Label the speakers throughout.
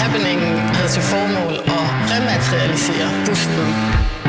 Speaker 1: Happeningen havde til formål at rematerialisere busten.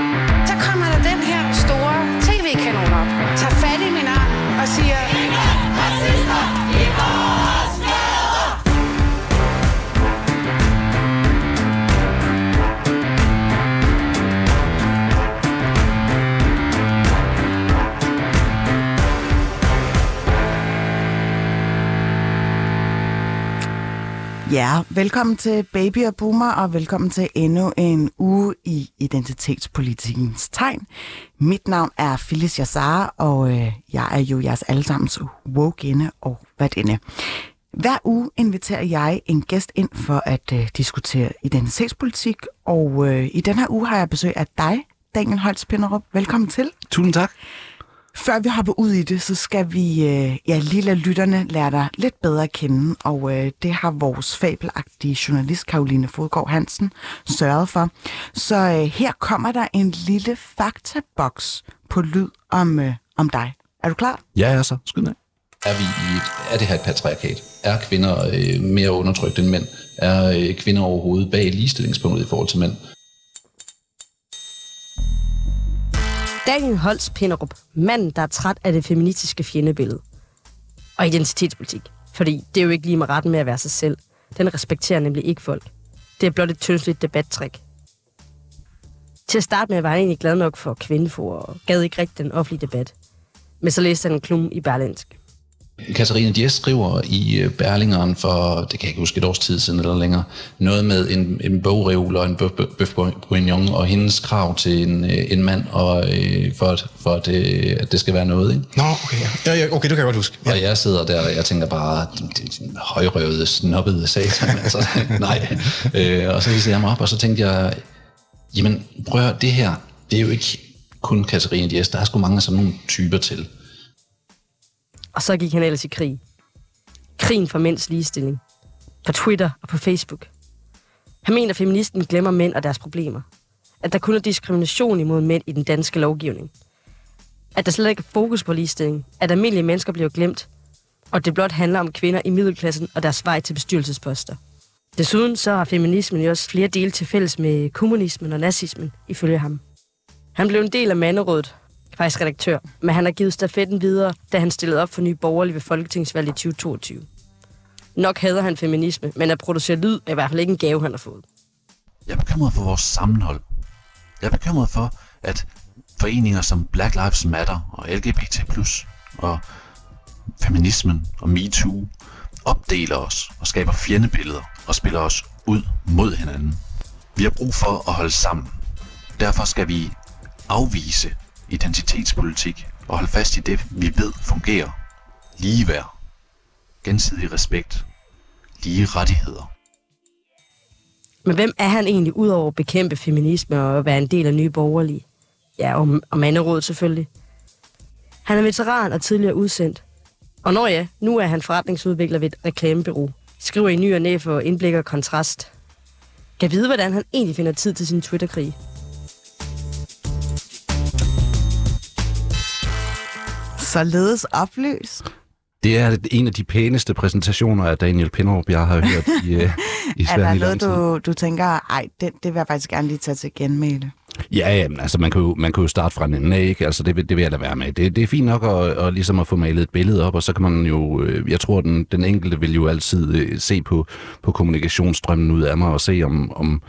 Speaker 2: Ja, velkommen til Baby og Boomer, og velkommen til endnu en uge i Identitetspolitikens tegn. Mit navn er Phyllis Yassar, og øh, jeg er jo jeres allesammens woke og hvad Hver uge inviterer jeg en gæst ind for at øh, diskutere identitetspolitik, og øh, i den her uge har jeg besøg af dig, Daniel Holtz Pinderup. Velkommen til.
Speaker 3: Tusind tak.
Speaker 2: Før vi hopper ud i det, så skal vi øh, ja, lige lade lytterne lære dig lidt bedre at kende, og øh, det har vores fabelagtige journalist Karoline Fodgaard Hansen sørget for. Så øh, her kommer der en lille faktaboks på lyd om, øh, om dig. Er du klar?
Speaker 3: Ja, jeg er så. Skyd med.
Speaker 4: Er, vi i et, er det her et patriarkat? Er kvinder øh, mere undertrykt end mænd? Er øh, kvinder overhovedet bag ligestillingspunktet i forhold til mænd?
Speaker 5: Daniel Holst Pinderup, manden, der er træt af det feministiske fjendebillede. Og identitetspolitik. Fordi det er jo ikke lige med retten med at være sig selv. Den respekterer nemlig ikke folk. Det er blot et tyndsligt debattrik. Til at starte med var jeg egentlig glad nok for kvindefor og gad ikke rigtig den offentlige debat. Men så læste han en klum i Berlinsk.
Speaker 4: Katarina Dias skriver i øh, Berlingeren for, det kan jeg ikke huske, et års tid siden eller længere, noget med en, en bogreol og en bøf, bourguignon og hendes krav til en, øh, en mand, og øh, for, at, for at, det, at det skal være noget. Ikke?
Speaker 3: Nå, okay. Ja, ja, okay, det kan jeg godt huske.
Speaker 4: Ja. Og jeg sidder der, og jeg tænker bare, højrøvede, snobbede satan. altså, nej. Øh, og så hissede jeg mig op, og så tænkte jeg, jamen prøv at det her, det er jo ikke kun Katarina Dias, der er sgu mange sådan nogle typer til.
Speaker 5: Og så gik han ellers i krig. Krigen for mænds ligestilling. På Twitter og på Facebook. Han mener, at feministen glemmer mænd og deres problemer. At der kun er diskrimination imod mænd i den danske lovgivning. At der slet ikke er fokus på ligestilling. At almindelige mennesker bliver glemt. Og det blot handler om kvinder i middelklassen og deres vej til bestyrelsesposter. Desuden så har feminismen jo også flere dele til fælles med kommunismen og nazismen, ifølge ham. Han blev en del af manderådet, faktisk redaktør, men han har givet stafetten videre, da han stillede op for Nye Borgerlige ved Folketingsvalget i 2022. Nok hader han feminisme, men at producere lyd er i hvert fald ikke en gave, han har fået.
Speaker 3: Jeg er bekymret for vores sammenhold. Jeg er bekymret for, at foreninger som Black Lives Matter og LGBT+, og feminismen og MeToo opdeler os og skaber fjendebilleder og spiller os ud mod hinanden. Vi har brug for at holde sammen. Derfor skal vi afvise identitetspolitik og holde fast i det, vi ved fungerer. Ligeværd, gensidig respekt, lige rettigheder.
Speaker 5: Men hvem er han egentlig, udover at bekæmpe feminisme og være en del af nye borgerlige? Ja, og, og manderådet selvfølgelig. Han er veteran og tidligere udsendt. Og når ja, nu er han forretningsudvikler ved et reklamebureau. Skriver i ny og næ for indblik og kontrast. Kan vide, hvordan han egentlig finder tid til sin Twitter-krig.
Speaker 2: Således opløs.
Speaker 3: Det er en af de pæneste præsentationer af Daniel Pinderup, jeg har hørt i, uh, i
Speaker 2: Er der noget, du, du tænker, ej, det, det vil jeg faktisk gerne lige tage til genmæle?
Speaker 3: Ja, ja altså man kan, jo, man kan jo starte fra en ende ikke? Altså det, det vil jeg da være med. Det, det er fint nok at, at, ligesom at få malet et billede op, og så kan man jo, øh, jeg tror, den, den enkelte vil jo altid øh, se på, på kommunikationsstrømmen ud af mig og se om, om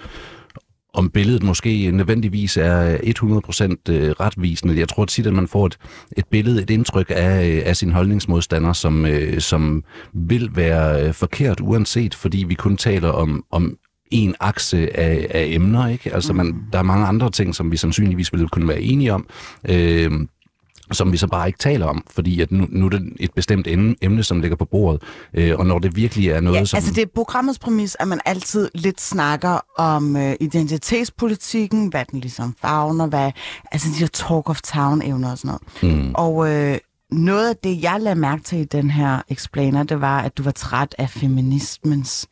Speaker 3: om billedet måske nødvendigvis er 100% øh, retvisende. Jeg tror tit, at man får et, et billede, et indtryk af, øh, af sin holdningsmodstander, som, øh, som vil være forkert uanset, fordi vi kun taler om, om en akse af, af emner. Ikke? Altså man, der er mange andre ting, som vi sandsynligvis ville kunne være enige om. Øh, som vi så bare ikke taler om, fordi at nu, nu er det et bestemt emne, som ligger på bordet, øh, og når det virkelig er noget,
Speaker 2: ja,
Speaker 3: som...
Speaker 2: altså det er programmets præmis, at man altid lidt snakker om øh, identitetspolitikken, hvad den ligesom fagner, hvad, altså de der talk of town-evner og sådan noget. Mm. Og øh, noget af det, jeg lagde mærke til i den her explainer, det var, at du var træt af feminismens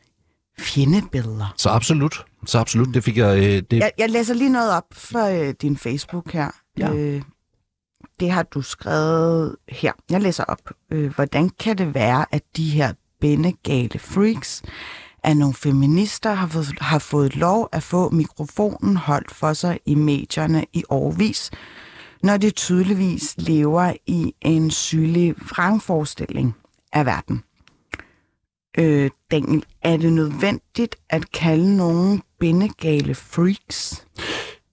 Speaker 2: fjendebilleder.
Speaker 3: Så absolut. Så absolut, det fik jeg... Øh, det...
Speaker 2: jeg, jeg læser lige noget op for øh, din Facebook her. Ja. Øh, det har du skrevet her. Jeg læser op. Øh, hvordan kan det være, at de her bindegale freaks, at nogle feminister har fået, har fået lov at få mikrofonen holdt for sig i medierne i årvis, når de tydeligvis lever i en sygelig vrangforestilling af verden. Øh, Daniel, er det nødvendigt at kalde nogen bindegale freaks?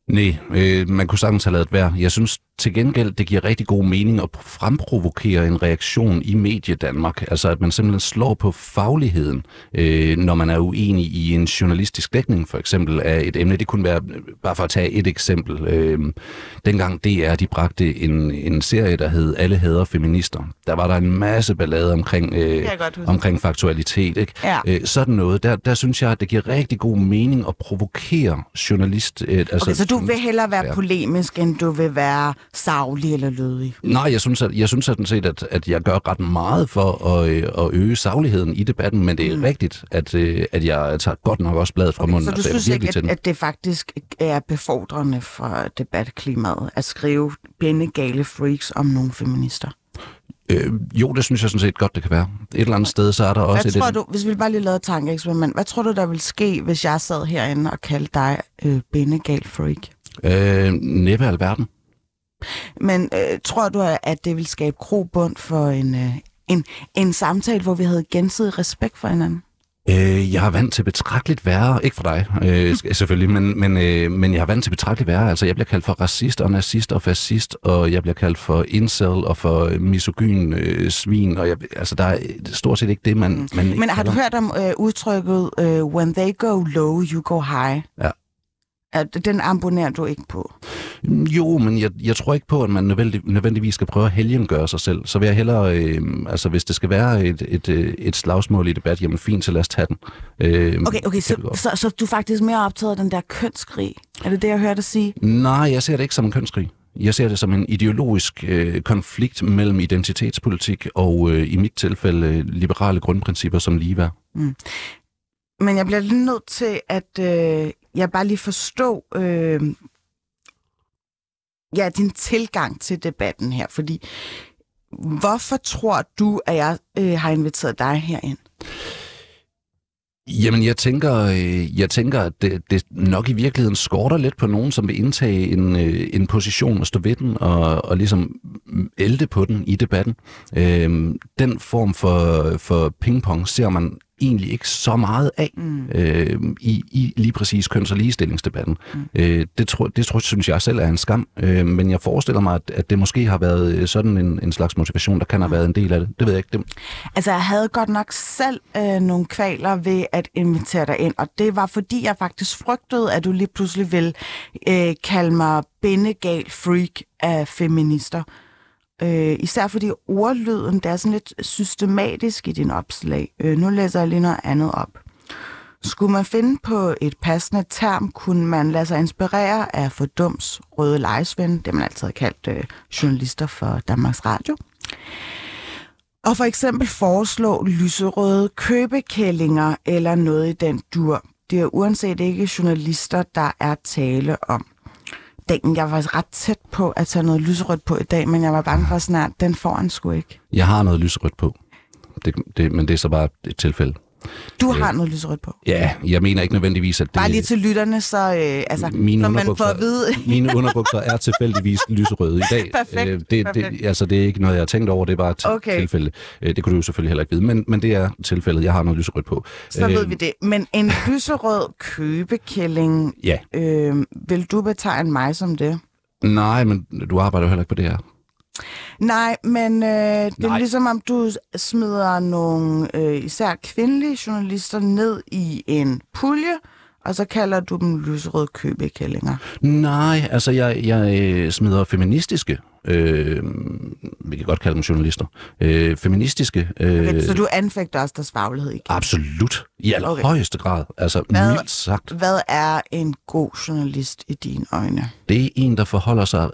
Speaker 3: Nej, øh, man kunne sagtens have lavet være. Jeg synes til gengæld, det giver rigtig god mening at fremprovokere en reaktion i Medie Danmark. Altså at man simpelthen slår på fagligheden, øh, når man er uenig i en journalistisk dækning for eksempel af et emne. Det kunne være, bare for at tage et eksempel, øh, dengang DR de bragte en, en serie, der hed Alle hader feminister. Der var der en masse ballade omkring, øh, omkring faktualitet. Ikke?
Speaker 2: Ja.
Speaker 3: Øh, sådan noget, der, der synes jeg, at det giver rigtig god mening at provokere journalist. Øh, altså,
Speaker 2: Okay, så du vil hellere være polemisk, end du vil være savlig eller lødig?
Speaker 3: Nej, jeg synes, at, jeg synes sådan set, at, at jeg gør ret meget for at, øh, at øge sagligheden i debatten, men det er mm. rigtigt, at, øh, at jeg tager godt nok også bladet fra munden.
Speaker 2: Så du
Speaker 3: altså,
Speaker 2: synes ikke, at, at det faktisk er befordrende for debatklimaet at skrive bindegale freaks om nogle feminister?
Speaker 3: Øh, jo, det synes jeg sådan set godt, det kan være. Et eller andet sted, så er der også
Speaker 2: Hvad
Speaker 3: et...
Speaker 2: tror du, hvis vi bare lige lavede et tankeeksperiment, hvad tror du, der vil ske, hvis jeg sad herinde og kaldte dig øh, bindegal freak?
Speaker 3: Øh, næppe alverden.
Speaker 2: Men øh, tror du, at det vil skabe krobund for en, øh, en, en samtale, hvor vi havde gensidig respekt for hinanden?
Speaker 3: Øh, jeg er vant til betragteligt værre, ikke for dig øh, selvfølgelig, men, men, øh, men jeg er vant til betragteligt værre. Altså, jeg bliver kaldt for racist og nazist og fascist, og jeg bliver kaldt for incel og for misogyn øh, svin, og jeg, altså, der er stort set ikke det, man, man ikke
Speaker 2: Men har du
Speaker 3: kalder.
Speaker 2: hørt om øh, udtrykket, øh, when they go low, you go high?
Speaker 3: Ja.
Speaker 2: At den abonnerer du ikke på.
Speaker 3: Jo, men jeg, jeg tror ikke på, at man nødvendig, nødvendigvis skal prøve at helgengøre sig selv. Så vil jeg hellere, øh, altså hvis det skal være et, et, øh, et slagsmål i debat, jamen fint, så lad os tage den. Øh,
Speaker 2: Okay, okay, så,
Speaker 3: godt.
Speaker 2: så, så du er faktisk mere optaget af den der kønskrig? Er det det, jeg hørte dig sige?
Speaker 3: Nej, jeg ser det ikke som en kønskrig. Jeg ser det som en ideologisk øh, konflikt mellem identitetspolitik og øh, i mit tilfælde liberale grundprincipper som ligeværd.
Speaker 2: Men jeg bliver lige nødt til at øh, jeg bare lige forstå øh, ja, din tilgang til debatten her. Fordi hvorfor tror du, at jeg øh, har inviteret dig herind?
Speaker 3: Jamen, jeg tænker, øh, jeg tænker at det, det nok i virkeligheden skorter lidt på nogen, som vil indtage en, øh, en position og stå ved den og, og ligesom elde på den i debatten. Øh, den form for, for pingpong ser man egentlig ikke så meget af mm. øh, i, i lige præcis køns- og ligestillingsdebatten. Mm. Øh, det, tror, det tror, synes jeg selv er en skam, øh, men jeg forestiller mig, at, at det måske har været øh, sådan en, en slags motivation, der kan have været en del af det. Det ved jeg ikke. Det,
Speaker 2: Altså, jeg havde godt nok selv øh, nogle kvaler ved at invitere dig ind, og det var fordi, jeg faktisk frygtede, at du lige pludselig ville øh, kalde mig bindegal freak af feminister. Øh, især fordi ordlyden, der er sådan lidt systematisk i din opslag. Øh, nu læser jeg lige noget andet op. Skulle man finde på et passende term, kunne man lade sig inspirere af Fordums røde lejesven, det man altid har kaldt øh, journalister for Danmarks Radio. Og for eksempel foreslå lyserøde købekællinger eller noget i den dur. Det er uanset ikke journalister, der er tale om. Den, jeg var ret tæt på at tage noget lyserødt på i dag, men jeg var bange for snart, den får han sgu ikke.
Speaker 3: jeg har noget lyserødt på, det, det, men det er så bare et tilfælde.
Speaker 2: Du har noget lyserødt på.
Speaker 3: Ja, jeg mener ikke nødvendigvis, at det...
Speaker 2: Bare lige til lytterne, så øh, altså,
Speaker 3: mine
Speaker 2: når man får at vide...
Speaker 3: mine underbukser er tilfældigvis lyserøde i dag.
Speaker 2: Perfekt,
Speaker 3: Øh, det,
Speaker 2: perfekt.
Speaker 3: det, altså, det er ikke noget, jeg har tænkt over, det er bare et
Speaker 2: Okay.
Speaker 3: tilfælde. Øh, Det kunne du jo selvfølgelig heller ikke vide, men, men det er tilfældet. Jeg har noget lyserødt på.
Speaker 2: Så
Speaker 3: Øh,
Speaker 2: ved vi det. Men en lyserød købekælling,
Speaker 3: Ja,
Speaker 2: øh, vil du betegne mig som det?
Speaker 3: nej, men du arbejder jo heller ikke på det her.
Speaker 2: Nej, men øh, det er
Speaker 3: Nej.
Speaker 2: ligesom om du smider nogle øh, især kvindelige journalister ned i en pulje, og så kalder du dem lyserøde købekællinger.
Speaker 3: Nej, altså jeg, jeg øh, smider feministiske, øh, vi kan godt kalde dem journalister, øh, feministiske, øh,
Speaker 2: Okay, så du anfægter også deres faglighed igen.
Speaker 3: absolut, i allerhøjeste grad, altså
Speaker 2: Hvad-
Speaker 3: mildt sagt.
Speaker 2: Hvad er en god journalist i dine øjne?
Speaker 3: Det er en, der forholder sig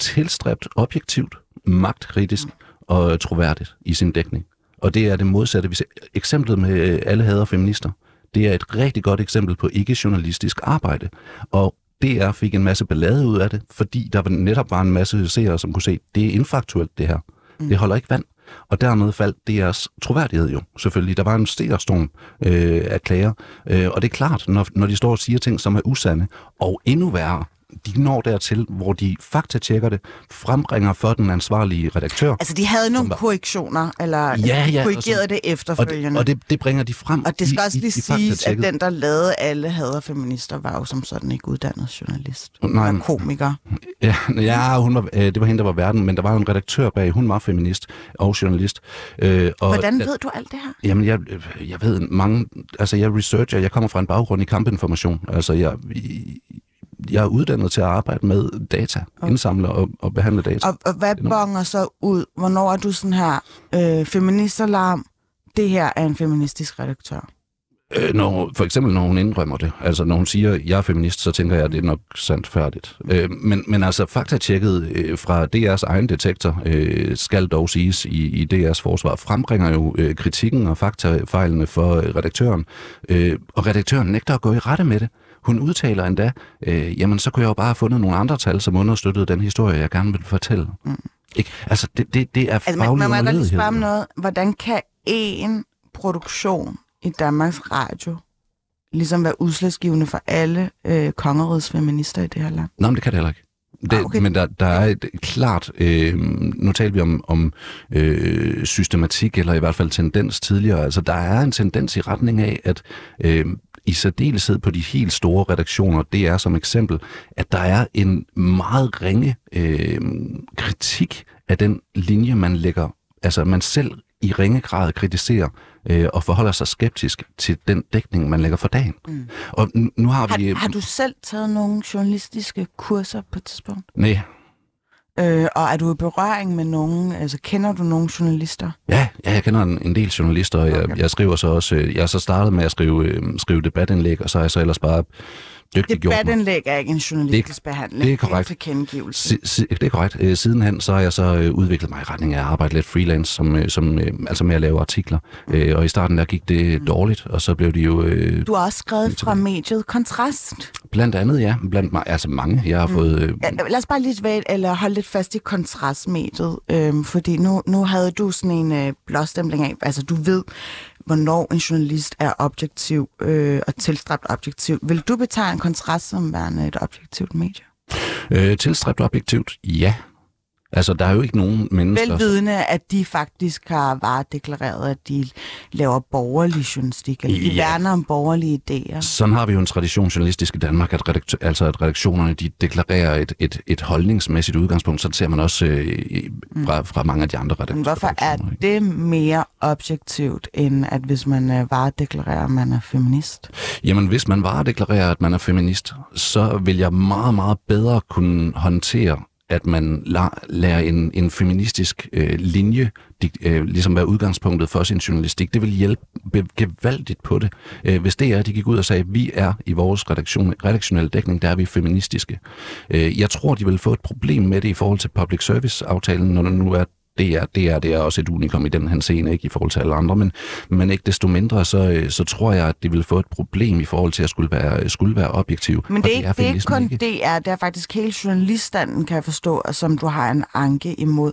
Speaker 3: tilstræbt objektivt, magtkritisk og troværdigt i sin dækning. Og det er det modsatte. Vi ser, eksemplet med øh, alle hader feminister, det er et rigtig godt eksempel på ikke-journalistisk arbejde. Og DR fik en masse ballade ud af det, fordi der var netop var en masse seere, som kunne se, det er infaktuelt det her. Mm. Det holder ikke vand. Og dermed faldt deres troværdighed jo, selvfølgelig. Der var en sterstorm øh, af klager, øh, og det er klart, når, når de står og siger ting, som er usande, og endnu værre, de når dertil, hvor de faktatjekker det, frembringer for den ansvarlige redaktør.
Speaker 2: Altså, de havde nogle
Speaker 3: var-
Speaker 2: korrektioner, eller
Speaker 3: Ja,
Speaker 2: ja, korrigerede det
Speaker 3: Og det,
Speaker 2: efterfølgende.
Speaker 3: og det, det bringer de frem
Speaker 2: Og det skal
Speaker 3: i,
Speaker 2: også lige siges, at den, der lavede alle hader feminister, var jo som sådan ikke uddannet journalist. Hun
Speaker 3: Nej.
Speaker 2: var komiker.
Speaker 3: Ja, ja hun var, øh, det var hende, der var verden, men der var en redaktør bag. Hun var feminist og journalist. Øh, og
Speaker 2: Hvordan ved du alt det her?
Speaker 3: Jamen, jeg, jeg ved mange... Altså, jeg researcher. Jeg kommer fra en baggrund i kampinformation. Altså, jeg, jeg er uddannet til at arbejde med data, okay. indsamle og, og behandle data.
Speaker 2: Og, og hvad
Speaker 3: er
Speaker 2: bonger så ud? Hvornår er du sådan her, øh, feministalarm, det her er en feministisk redaktør?
Speaker 3: Øh, når, for eksempel, når hun indrømmer det. Altså, når hun siger, jeg er feminist, så tænker jeg, at det er nok sandt færdigt. Øh, men, men altså, faktatjekket øh, fra DR's egen detektor, øh, skal dog siges i, i DR's forsvar, frembringer jo øh, kritikken og faktafejlene for redaktøren. Øh, og redaktøren nægter at gå i rette med det. Hun udtaler endda, øh, jamen så kunne jeg jo bare have fundet nogle andre tal, som understøttede den historie, jeg gerne vil fortælle. Mm. Ikke? Altså, det, det, det er
Speaker 2: Altså,
Speaker 3: faglig
Speaker 2: man, man må godt spørge om noget. Hvordan kan én produktion i Danmarks Radio ligesom være udslagsgivende for alle øh, kongerigets feminister i det her land?
Speaker 3: Nå, men det kan det heller ikke. Det,
Speaker 2: Ah, okay.
Speaker 3: Men der, der er et klart, øh, nu talte vi om, om øh, systematik, eller i hvert fald tendens tidligere. Altså, der er en tendens i retning af, at øh, i særdeleshed på de helt store redaktioner, det er som eksempel, at der er en meget ringe øh, kritik af den linje, man lægger, altså man selv i ringe grad kritiserer øh, og forholder sig skeptisk til den dækning, man lægger for dagen. Mm. Og nu, har vi...
Speaker 2: Har, har du selv taget nogle journalistiske kurser på et tidspunkt?
Speaker 3: Nej,
Speaker 2: Øh, og er du i berøring med nogen, altså kender du nogle journalister?
Speaker 3: Ja, ja jeg kender en, en del journalister, og jeg,
Speaker 2: Okay.
Speaker 3: jeg skriver så også, øh, jeg har så startet med at skrive, øh, skrive debatindlæg, og så har jeg så ellers bare dygtiggjort mig.
Speaker 2: Debatindlæg er ikke en journalistisk behandling.
Speaker 3: det er korrekt.
Speaker 2: en tilkendegivelse.
Speaker 3: Si, si, det er korrekt. Øh, Sidenhen så har jeg så øh, udviklet mig i retning af at arbejde lidt freelance, som, øh, som, øh, altså med at lave artikler. Øh, og i starten der gik det dårligt, og så blev de jo øh,
Speaker 2: Du har også skrevet fra mediet Kontrast.
Speaker 3: blandt andet, ja, blandt mig, altså mange, jeg har fået... Øh,
Speaker 2: Ja, lad os bare lige vælge, eller holde lidt fast i kontrastmediet, øhm, fordi nu, nu havde du sådan en øh, blåstempling af, altså du ved, hvornår en journalist er objektiv øh, og tilstræbt objektiv. Vil du betegne kontrast som værende et objektivt medie?
Speaker 3: øh, tilstræbt objektivt, ja. Altså, der er jo ikke nogen mennesker...
Speaker 2: Velvidende, at de faktisk har varedeklareret, at de laver borgerlig journalistik, eller de
Speaker 3: Ja.
Speaker 2: værner om borgerlige idéer.
Speaker 3: Sådan har vi jo en tradition journalistisk i Danmark, at, redaktør, altså at redaktionerne de deklarerer et, et, et holdningsmæssigt udgangspunkt. Sådan ser man også øh, i- fra, fra mange af de andre redaktioner.
Speaker 2: Men hvorfor er det mere objektivt, end at hvis man øh, varedeklarerer, at man er feminist?
Speaker 3: Jamen, hvis man varedeklarerer, at man er feminist, så vil jeg meget, meget bedre kunne håndtere, at man la- lærer en, en feministisk øh, linje de, øh, ligesom være udgangspunktet for sin journalistik. Det vil hjælpe be- gevaldigt på det. Øh, hvis det er, de gik ud og sagde, vi er i vores redaktion, redaktionelle dækning, der er vi feministiske. Øh, jeg tror, de vil få et problem med det i forhold til public service-aftalen, når der nu er det er, det er, det er også et unikum i den her scene, ikke i forhold til alle andre, men, men ikke desto mindre, så, øh, så tror jeg, at de vil få et problem i forhold til at skulle være, skulle være objektiv.
Speaker 2: Men det er, ikke, det er ikke
Speaker 3: feminismen
Speaker 2: kun DR, det er faktisk hele journaliststanden, kan jeg forstå, som du har en anke imod.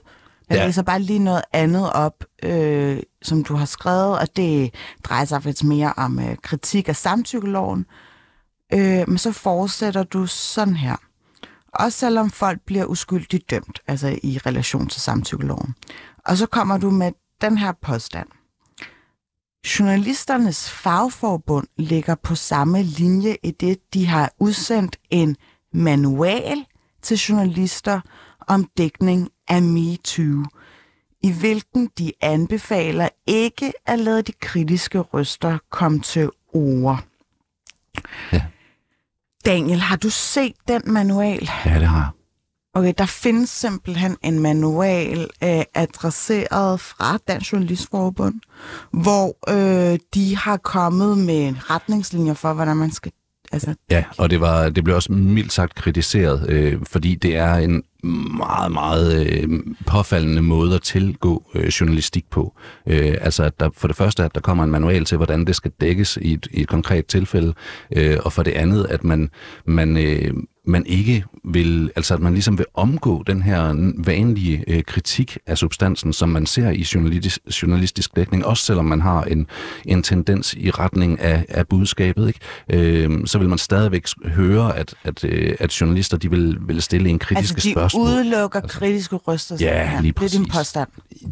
Speaker 2: Jeg
Speaker 3: Ja.
Speaker 2: læser bare lige noget andet op, øh, som du har skrevet, og det drejer sig faktisk mere om øh, kritik af samtykkeloven. Øh, men så fortsætter du sådan her. Også selvom folk bliver uskyldigt dømt, altså i relation til samtykkeloven. Og så kommer du med den her påstand. Journalisternes fagforbund ligger på samme linje i det, de har udsendt en manual til journalister om dækning af MeToo, i hvilken de anbefaler ikke at lade de kritiske røster komme til ord.
Speaker 3: Ja.
Speaker 2: Daniel, har du set den manual?
Speaker 3: Ja, det har jeg.
Speaker 2: Okay, der findes simpelthen en manual øh, adresseret fra Dansk Journalistforbund, hvor øh, de har kommet med retningslinjer for, hvordan man skal... Altså,
Speaker 3: Ja, og det, var, det blev også mildt sagt kritiseret, øh, fordi det er en meget, meget øh, påfaldende måde at tilgå øh, journalistik på. Øh, altså at der, for det første, at der kommer en manual til, hvordan det skal dækkes i et, i et konkret tilfælde, øh, og for det andet, at man, man øh, man ikke vil, altså at man ligesom vil omgå den her vanlige øh, kritik af substansen, som man ser i journalistisk, journalistisk dækning, også selvom man har en, en tendens i retning af, af budskabet, ikke? Øh, så vil man stadigvæk høre, at, at, øh, at journalister de vil, vil stille en kritiske
Speaker 2: Altså, de
Speaker 3: spørgsmål.
Speaker 2: udelukker kritiske røster.
Speaker 3: Ja, lige
Speaker 2: Det er din
Speaker 3: præcis.
Speaker 2: påstand.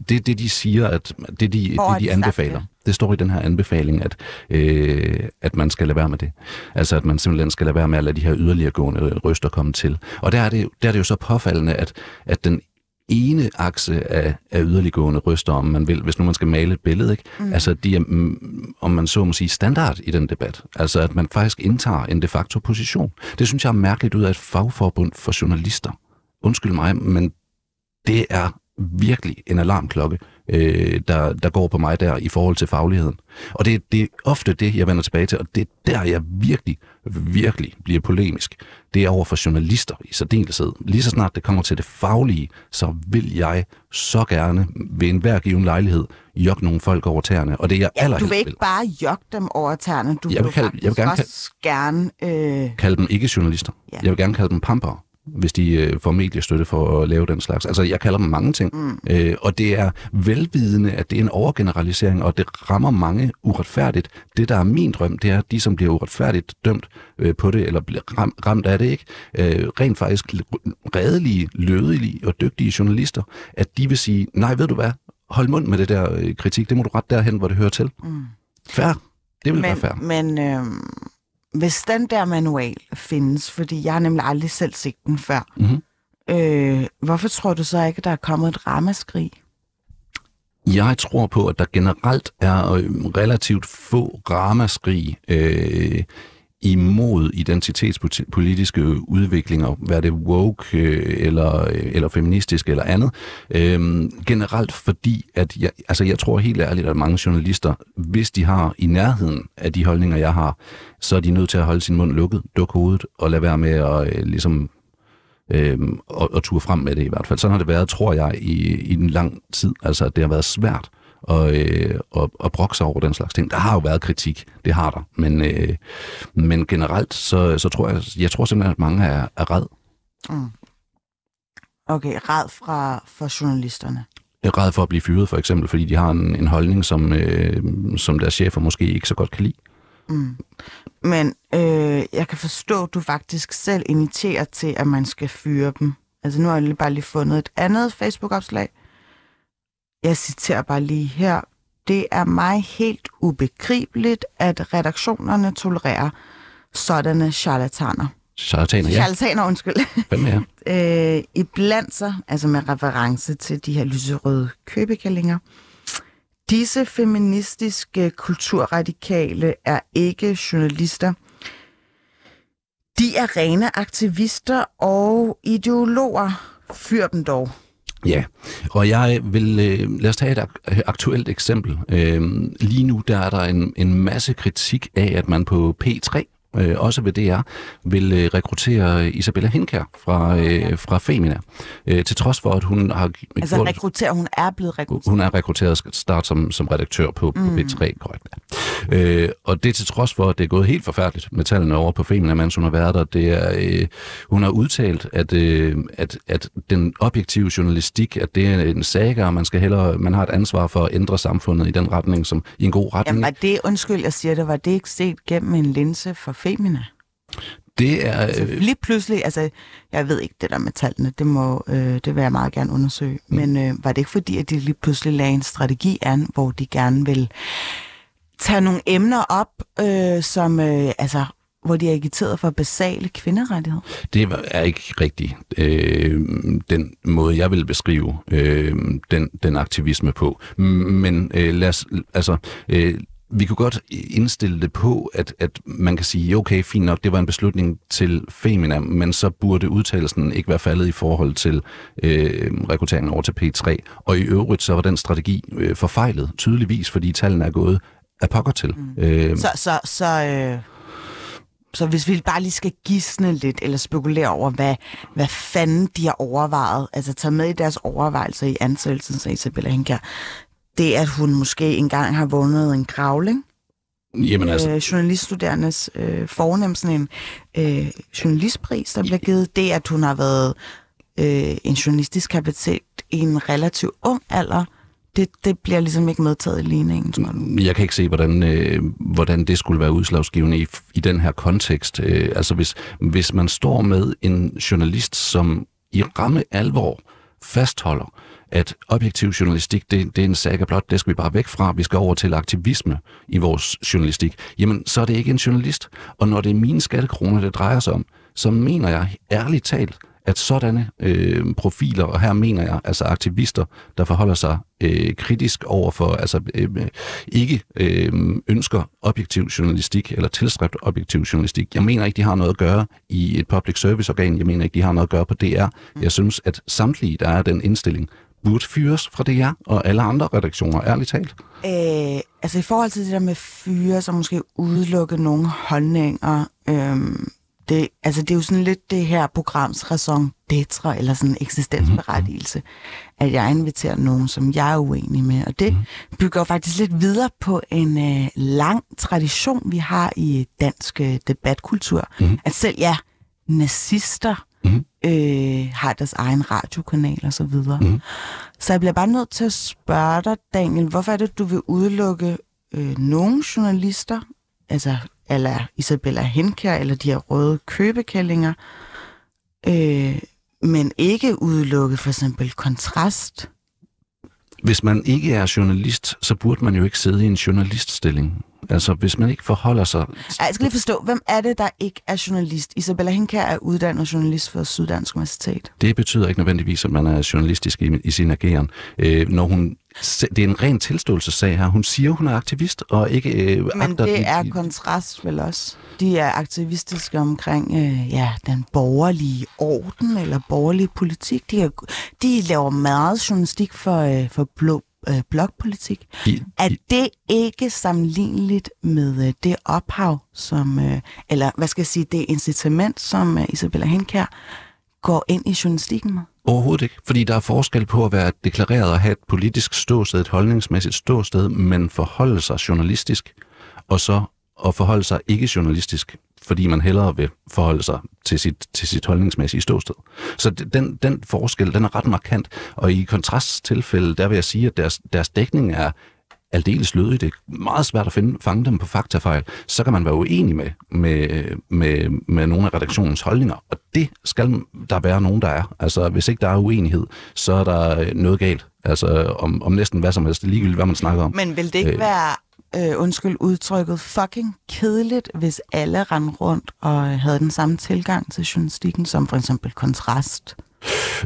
Speaker 3: det, det de siger, at det de,
Speaker 2: Hvor
Speaker 3: det, de
Speaker 2: de
Speaker 3: anbefaler,
Speaker 2: det?
Speaker 3: Det står i den her anbefaling, at, øh, at man skal lade være med det. Altså at man simpelthen skal lade være med at lade de her yderligere gående røster komme til. Og der er det, der er det jo så påfaldende, at, at den ene akse af, af yderliggående røster, om man vil, hvis nu man skal male et billede, ikke? Mm. altså de er, mm, om man så må sige, standard i den debat. Altså at man faktisk indtager en de facto position. Det synes jeg er mærkeligt ud af et fagforbund for journalister. Undskyld mig, men det er virkelig en alarmklokke, øh, der, der går på mig der i forhold til fagligheden. Og det, det er ofte det, jeg vender tilbage til, og det er der, jeg virkelig, virkelig bliver polemisk. Det er over for journalister i særdeleshed. Lige så snart det kommer til det faglige, så vil jeg så gerne ved enhver given lejlighed jogge nogle folk over tæerne. Og det er jeg
Speaker 2: Ja, du vil ikke bare jogge dem over tæerne. Du
Speaker 3: Jeg vil
Speaker 2: vil,
Speaker 3: kalde- jeg vil gerne
Speaker 2: også gerne... Øh,
Speaker 3: kalde dem ikke journalister.
Speaker 2: Ja.
Speaker 3: Jeg vil gerne kalde dem pampere, hvis de øh, får mediestøtte for at lave den slags. Altså, jeg kalder dem mange ting. Mm. Øh, og det er velvidende, at det er en overgeneralisering, og det rammer mange uretfærdigt. Det, der er min drøm, det er, at de, som bliver uretfærdigt dømt øh, på det, eller bliver ram, ramt af det, ikke, øh, rent faktisk redelige, lødige og dygtige journalister, at de vil sige, nej, ved du hvad, hold mund med det der øh, kritik, det må du ret derhen, hvor det hører til. Mm. Fair. Det vil være fair.
Speaker 2: men men øh, hvis den der manual findes, fordi jeg har nemlig aldrig selv set den før,
Speaker 3: Mhm.
Speaker 2: øh, hvorfor tror du så ikke, der er kommet et ramaskrig?
Speaker 3: Jeg tror på, at der generelt er øh, relativt få ramaskrig øh, imod identitetspolitiske udviklinger, hvad det woke øh, eller, øh, eller feministisk eller andet. Øhm, generelt fordi, at jeg, altså jeg tror helt ærligt, at mange journalister, hvis de har i nærheden af de holdninger, jeg har, så er de nødt til at holde sin mund lukket, dukke hovedet og lade være med at øh, ligesom øhm, og, og ture frem med det i hvert fald. Sådan har det været, tror jeg, i, i en lang tid. Altså, at det har været svært at, øh, at, at brokke sig over den slags ting. Der har jo været kritik, det har der. Men, øh, men generelt, så, så tror jeg, jeg tror simpelthen, at mange er, er red.
Speaker 2: Okay, red fra for journalisterne.
Speaker 3: Er red for at blive fyret, for eksempel, fordi de har en, en holdning, som, øh, som deres chefer måske ikke så godt kan lide.
Speaker 2: Men øh, jeg kan forstå, at du faktisk selv initierer til, at man skal fyre dem. Altså nu har jeg lige bare lige fundet et andet Facebook-opslag. Jeg citerer bare lige her. Det er mig helt ubegribeligt, at redaktionerne tolererer sådanne charlataner.
Speaker 3: Charlataner, ja.
Speaker 2: Charlataner, undskyld.
Speaker 3: Fandme ja.
Speaker 2: øh, i blandt sig, altså med reference til de her lyserøde købekallinger. Disse feministiske kulturradikale er ikke journalister. De er rene aktivister og ideologer. Fyr dem dog.
Speaker 3: Ja, og jeg vil, øh, lad os tage et ak- aktuelt eksempel. Øh, lige nu der er der en, en masse kritik af, at man på P3, øh, også ved DR, vil øh, rekruttere Isabella Henkær fra, øh, fra Femina. Øh, til trods for, at hun har
Speaker 2: Altså
Speaker 3: gjort-
Speaker 2: rekruttere, hun er blevet rekrutteret.
Speaker 3: hun er rekrutteret skal starte som, som redaktør på, på B3, korrekt. Øh, og det er til trods for, at det er gået helt forfærdeligt med tallene over på Femina, mens hun har været der. Det er, øh, hun har udtalt, at, øh, at, at den objektive journalistik, at det er en saga, og man, skal hellere, man har et ansvar for at ændre samfundet i den retning, som i en god retning.
Speaker 2: Jamen var det, undskyld, jeg siger det, var det ikke set gennem en linse for Femina?
Speaker 3: det er,
Speaker 2: Altså,
Speaker 3: øh,
Speaker 2: lige pludselig, altså, jeg ved ikke det der med tallene, det, må, øh, det vil jeg meget gerne undersøge, mm. men øh, var det ikke fordi, at de lige pludselig lagde en strategi an, hvor de gerne vil tage nogle emner op, øh, som, øh, altså, hvor de er agiteret for basale kvinderettigheder?
Speaker 3: Det er ikke rigtigt øh, den måde, jeg vil beskrive øh, den, den aktivisme på. Men øh, lad os, altså, øh, vi kunne godt indstille det på, at, at man kan sige, okay, fint nok, det var en beslutning til Femina, men så burde udtalelsen ikke være faldet i forhold til øh, rekrutteringen over til P3. Og i øvrigt, så var den strategi øh, forfejlet, tydeligvis, fordi tallene er gået af pokker til. Mm. Øh,
Speaker 2: Så, så, så, øh, så hvis vi bare lige skal gisne lidt, eller spekulere over, hvad, hvad fanden de har overvejet, altså tage med i deres overvejelser i ansættelsen, sagde Isabella Henkær, det at hun måske engang har vundet en gravling.
Speaker 3: Jamen altså,
Speaker 2: øh, journaliststuderendes øh, fornem sådan en øh, journalistpris, der bliver givet. Det, at hun har været øh, en journalistisk kapacitet i en relativt ung alder, det, det bliver ligesom ikke medtaget i ligningen, tror du?
Speaker 3: jeg kan ikke se, hvordan, øh, hvordan det skulle være udslagsgivende i, i den her kontekst. Øh, altså hvis, hvis man står med en journalist, som i ramme alvor fastholder, at objektiv journalistik, det, det er en sag blot, det skal vi bare væk fra, vi skal over til aktivisme i vores journalistik, jamen så er det ikke en journalist. Og når det er mine skattekroner, det drejer sig om, så mener jeg ærligt talt, at sådanne øh, profiler, og her mener jeg altså aktivister, der forholder sig øh, kritisk over for, altså øh, ikke øh, ønsker objektiv journalistik eller tilstræbt objektiv journalistik. Jeg mener ikke, de har noget at gøre i et public service organ. Jeg mener ikke, de har noget at gøre på DR. Jeg synes, at samtlige, der er den indstilling, burde fyres fra DR og alle andre redaktioner, ærligt talt.
Speaker 2: Øh, altså i forhold til det der med fyre, så måske udelukke nogle holdninger, øhm, det, altså det er jo sådan lidt det her programs raison d'etre, eller sådan eksistensberettigelse, mm-hmm. at jeg inviterer nogen, som jeg er uenig med. Og det mm-hmm. bygger faktisk lidt videre på en øh, lang tradition, vi har i dansk øh, debatkultur. Mm-hmm. At selv, ja, nazister. Øh, har deres egen radiokanal og så videre. Mm-hmm. Så jeg bliver bare nødt til at spørge dig, Daniel, hvorfor er det, du vil udelukke øh, nogle journalister, altså eller Isabella Henkær, eller de her røde købekællinger, øh, men ikke udelukke for eksempel kontrast.
Speaker 3: Hvis man ikke er journalist, så burde man jo ikke sidde i en journaliststilling. Altså, hvis man ikke forholder sig...
Speaker 2: Jeg skal lige forstå, hvem er det, der ikke er journalist? Isabella Henkær er uddannet journalist for Syddansk Universitet.
Speaker 3: Det betyder ikke nødvendigvis, at man er journalistisk i, i sin ageren. Øh, når hun, det er en ren tilståelsessag her. Hun siger, hun er aktivist, og ikke øh,
Speaker 2: Men
Speaker 3: agter...
Speaker 2: det er
Speaker 3: i-
Speaker 2: kontrast vel også. De er aktivistiske omkring øh, ja, den borgerlige orden eller borgerlige politik. De, er, de laver meget journalistik for, øh, for blå, øh, blokpolitik.
Speaker 3: i,
Speaker 2: Er det ikke sammenligneligt med øh, det ophav, som, øh, eller hvad skal jeg sige, det incitament, som øh, Isabella Henkær går ind i journalistikken med?
Speaker 3: Overhovedet ikke, fordi der er forskel på at være deklareret og have et politisk ståsted, et holdningsmæssigt ståsted, men forholde sig journalistisk, og så at forholde sig ikke journalistisk, fordi man hellere vil forholde sig til sit, til sit holdningsmæssige ståsted. Så den, den forskel, den er ret markant, og i kontrasttilfælde, der vil jeg sige, at deres, deres dækning er aldeles lødig. Det er meget svært at finde, fange dem på faktafejl. Så kan man være uenig med, med, med, med nogle af redaktionens holdninger, og det skal der være nogen, der er. Altså, hvis ikke der er uenighed, så er der noget galt. Altså, om, om næsten hvad som helst, ligegyldigt hvad man snakker om.
Speaker 2: Men vil det ikke
Speaker 3: Øh.
Speaker 2: være, øh, undskyld udtrykket, fucking kedeligt, hvis alle rendte rundt og havde den samme tilgang til journalistikken, som for eksempel kontrast?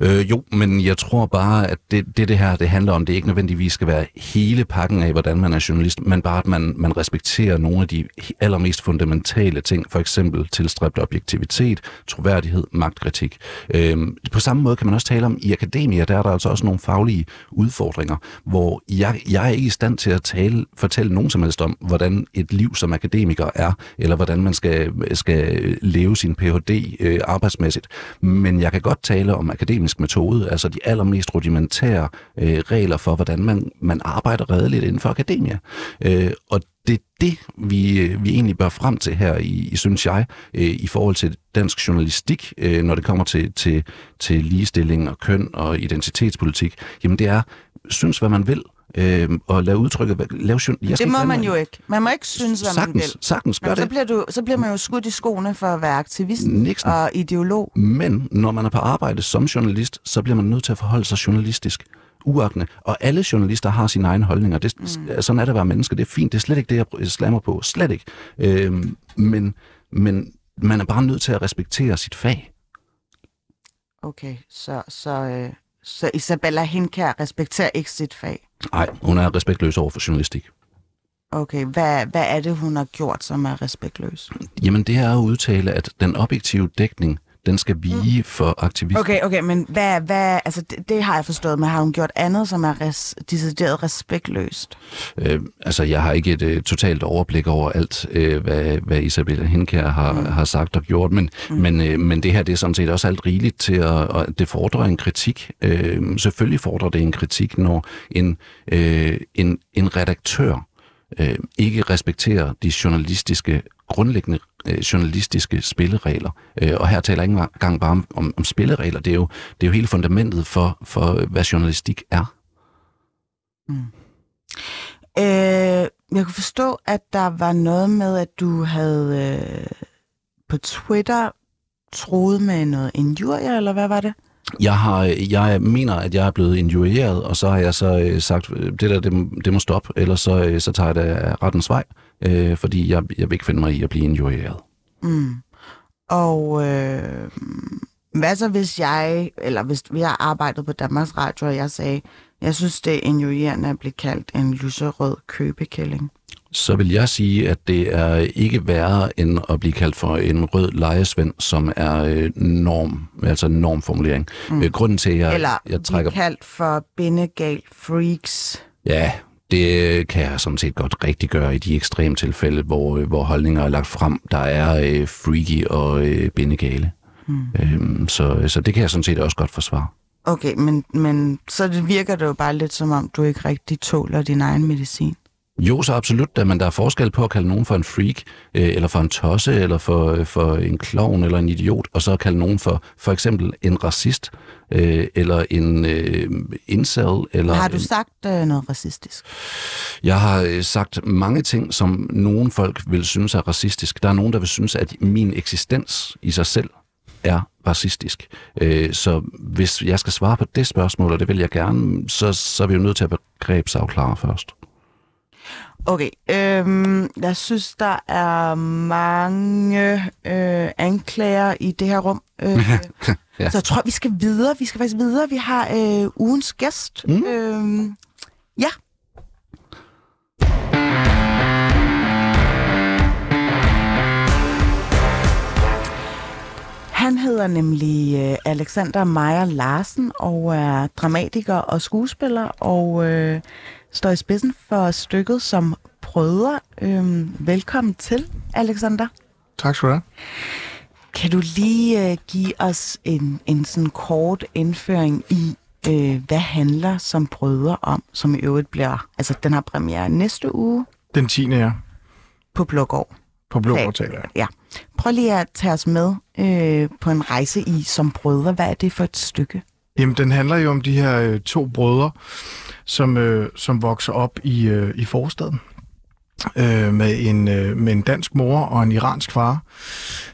Speaker 3: Øh, jo, men jeg tror bare, at det, det, det her det handler om, det ikke nødvendigvis skal være hele pakken af, hvordan man er journalist, men bare, at man, man respekterer nogle af de allermest fundamentale ting, for eksempel tilstræbt objektivitet, troværdighed, magtkritik. Øh, på samme måde kan man også tale om, i akademia, der er der altså også nogle faglige udfordringer, hvor jeg, jeg er ikke i stand til at tale, fortælle nogen som helst om, hvordan et liv som akademiker er, eller hvordan man skal, skal leve sin Ph.D. Øh, arbejdsmæssigt. Men jeg kan godt tale om akademisk metode, altså de allermest rudimentære øh, regler for, hvordan man, man arbejder redeligt inden for akademia. Øh, og det er det, vi, vi egentlig bør frem til her, i, i synes jeg, øh, i forhold til dansk journalistik, øh, når det kommer til, til, til ligestilling og køn og identitetspolitik. Jamen det er, synes hvad man vil, øh, og lave udtrykket, lave, jeg
Speaker 2: Det må man jo ikke. Man må ikke synes, hvad man
Speaker 3: Sagtens,
Speaker 2: vil.
Speaker 3: sagtens gør
Speaker 2: Men så
Speaker 3: det.
Speaker 2: bliver, du, så bliver man jo skudt i skoene for at være aktivist
Speaker 3: Nixon.
Speaker 2: og ideolog.
Speaker 3: Men når man er på arbejde som journalist, så bliver man nødt til at forholde sig journalistisk. Uagtende. Og alle journalister har sine egne holdninger. Det, mm. Sådan er det at være menneske. Det er fint. Det er slet ikke det, jeg slammer på. Slet ikke. Øhm, men, men man er bare nødt til at respektere sit fag.
Speaker 2: Okay, så, så, øh, så Isabella Henkær respekterer ikke sit fag.
Speaker 3: Nej, hun er respektløs over for journalistik.
Speaker 2: Okay, hvad, hvad er det, hun har gjort, som er respektløs?
Speaker 3: Jamen, det er at udtale, at den objektive dækning, den skal vige for aktivister.
Speaker 2: Okay, okay, men hvad, hvad, altså det, det har jeg forstået, men har hun gjort andet, som er res, decideret respektløst?
Speaker 3: Øh, altså, jeg har ikke et øh, totalt overblik over alt, øh, hvad, hvad Isabella Henkær har, mm. har sagt og gjort, men, mm. men, øh, men det her det er sådan set også alt rigeligt til at, og det fordrer en kritik. Øh, selvfølgelig fordrer det en kritik, når en, øh, en, en redaktør øh, ikke respekterer de journalistiske, grundlæggende øh, journalistiske spilleregler. Øh, og her taler jeg ikke engang bare om, om, om spilleregler, det er, jo, det er jo hele fundamentet for, for hvad journalistik er.
Speaker 2: Mm. Øh, jeg kunne forstå, at der var noget med, at du havde øh, på Twitter troet med noget injurie, eller hvad var det?
Speaker 3: Jeg, har, jeg mener, at jeg er blevet injurieret, og så har jeg så øh, sagt, øh, det der, det, det må stoppe, eller så, øh, så tager jeg det rettens vej, øh, fordi jeg, jeg vil ikke finde mig i at blive injurieret.
Speaker 2: Mm. Og øh, hvad så hvis jeg, eller hvis vi har arbejdet på Danmarks Radio, og jeg sagde, jeg synes, det er injurierende at blive kaldt en lyserød købekælling.
Speaker 3: Så vil jeg sige, at det er ikke værre end at blive kaldt for en rød lejesvend, som er øh, norm, altså en normformulering. Mm. Øh, grunden til, at jeg,
Speaker 2: Eller
Speaker 3: jeg trækker...
Speaker 2: kaldt for bindegal freaks.
Speaker 3: Ja, det kan jeg som set godt rigtig gøre i de ekstreme tilfælde, hvor, øh, hvor holdninger er lagt frem, der er øh, freaky og øh, bindegale. Mm. Øhm, så, så det kan jeg sådan set også godt forsvare.
Speaker 2: Okay, men, men så det virker det jo bare lidt som om, du ikke rigtig tåler din egen medicin.
Speaker 3: Jo, så absolut da, men der er forskel på at kalde nogen for en freak, øh, eller for en tosse, eller for, øh, for en klovn, eller en idiot, og så at kalde nogen for for eksempel en racist, øh, eller en øh, incel. Eller
Speaker 2: Har du sagt øh, noget racistisk?
Speaker 3: Jeg har øh, sagt mange ting, som nogle folk vil synes er racistisk. Der er nogen, der vil synes, at min eksistens i sig selv er racistisk. Øh, så hvis jeg skal svare på det spørgsmål, og det vil jeg gerne, så, så er vi jo nødt til at begrebsafklare først.
Speaker 2: Okay, øhm, jeg synes, der er mange øh, anklager i det her rum. Øh,
Speaker 3: Ja.
Speaker 2: Så jeg tror, vi skal videre. Vi skal faktisk videre. Vi har øh, ugens gæst.
Speaker 3: Mm.
Speaker 2: Øhm, ja. Han hedder nemlig øh, Alexander Meyer Larsen og er dramatiker og skuespiller og øh, står i spidsen for stykket som brødre. Øhm, velkommen til, Alexander.
Speaker 6: Tak skal du have.
Speaker 2: Kan du lige øh, give os en, en sådan kort indføring i, øh, hvad handler som brødre om, som i øvrigt bliver, altså den har premiere næste uge
Speaker 6: Den 10. er
Speaker 2: på Blågård.
Speaker 6: på Blå
Speaker 2: Okay.
Speaker 6: okay. taler jeg.
Speaker 2: Ja. Prøv lige at tage os med øh, på en rejse i som brødre. Hvad er det for et stykke?
Speaker 6: Jamen, den handler jo om de her øh, to brødre, som, øh, som vokser op i, øh, i forstaden. Øh, med, en, øh, med en dansk mor og en iransk far,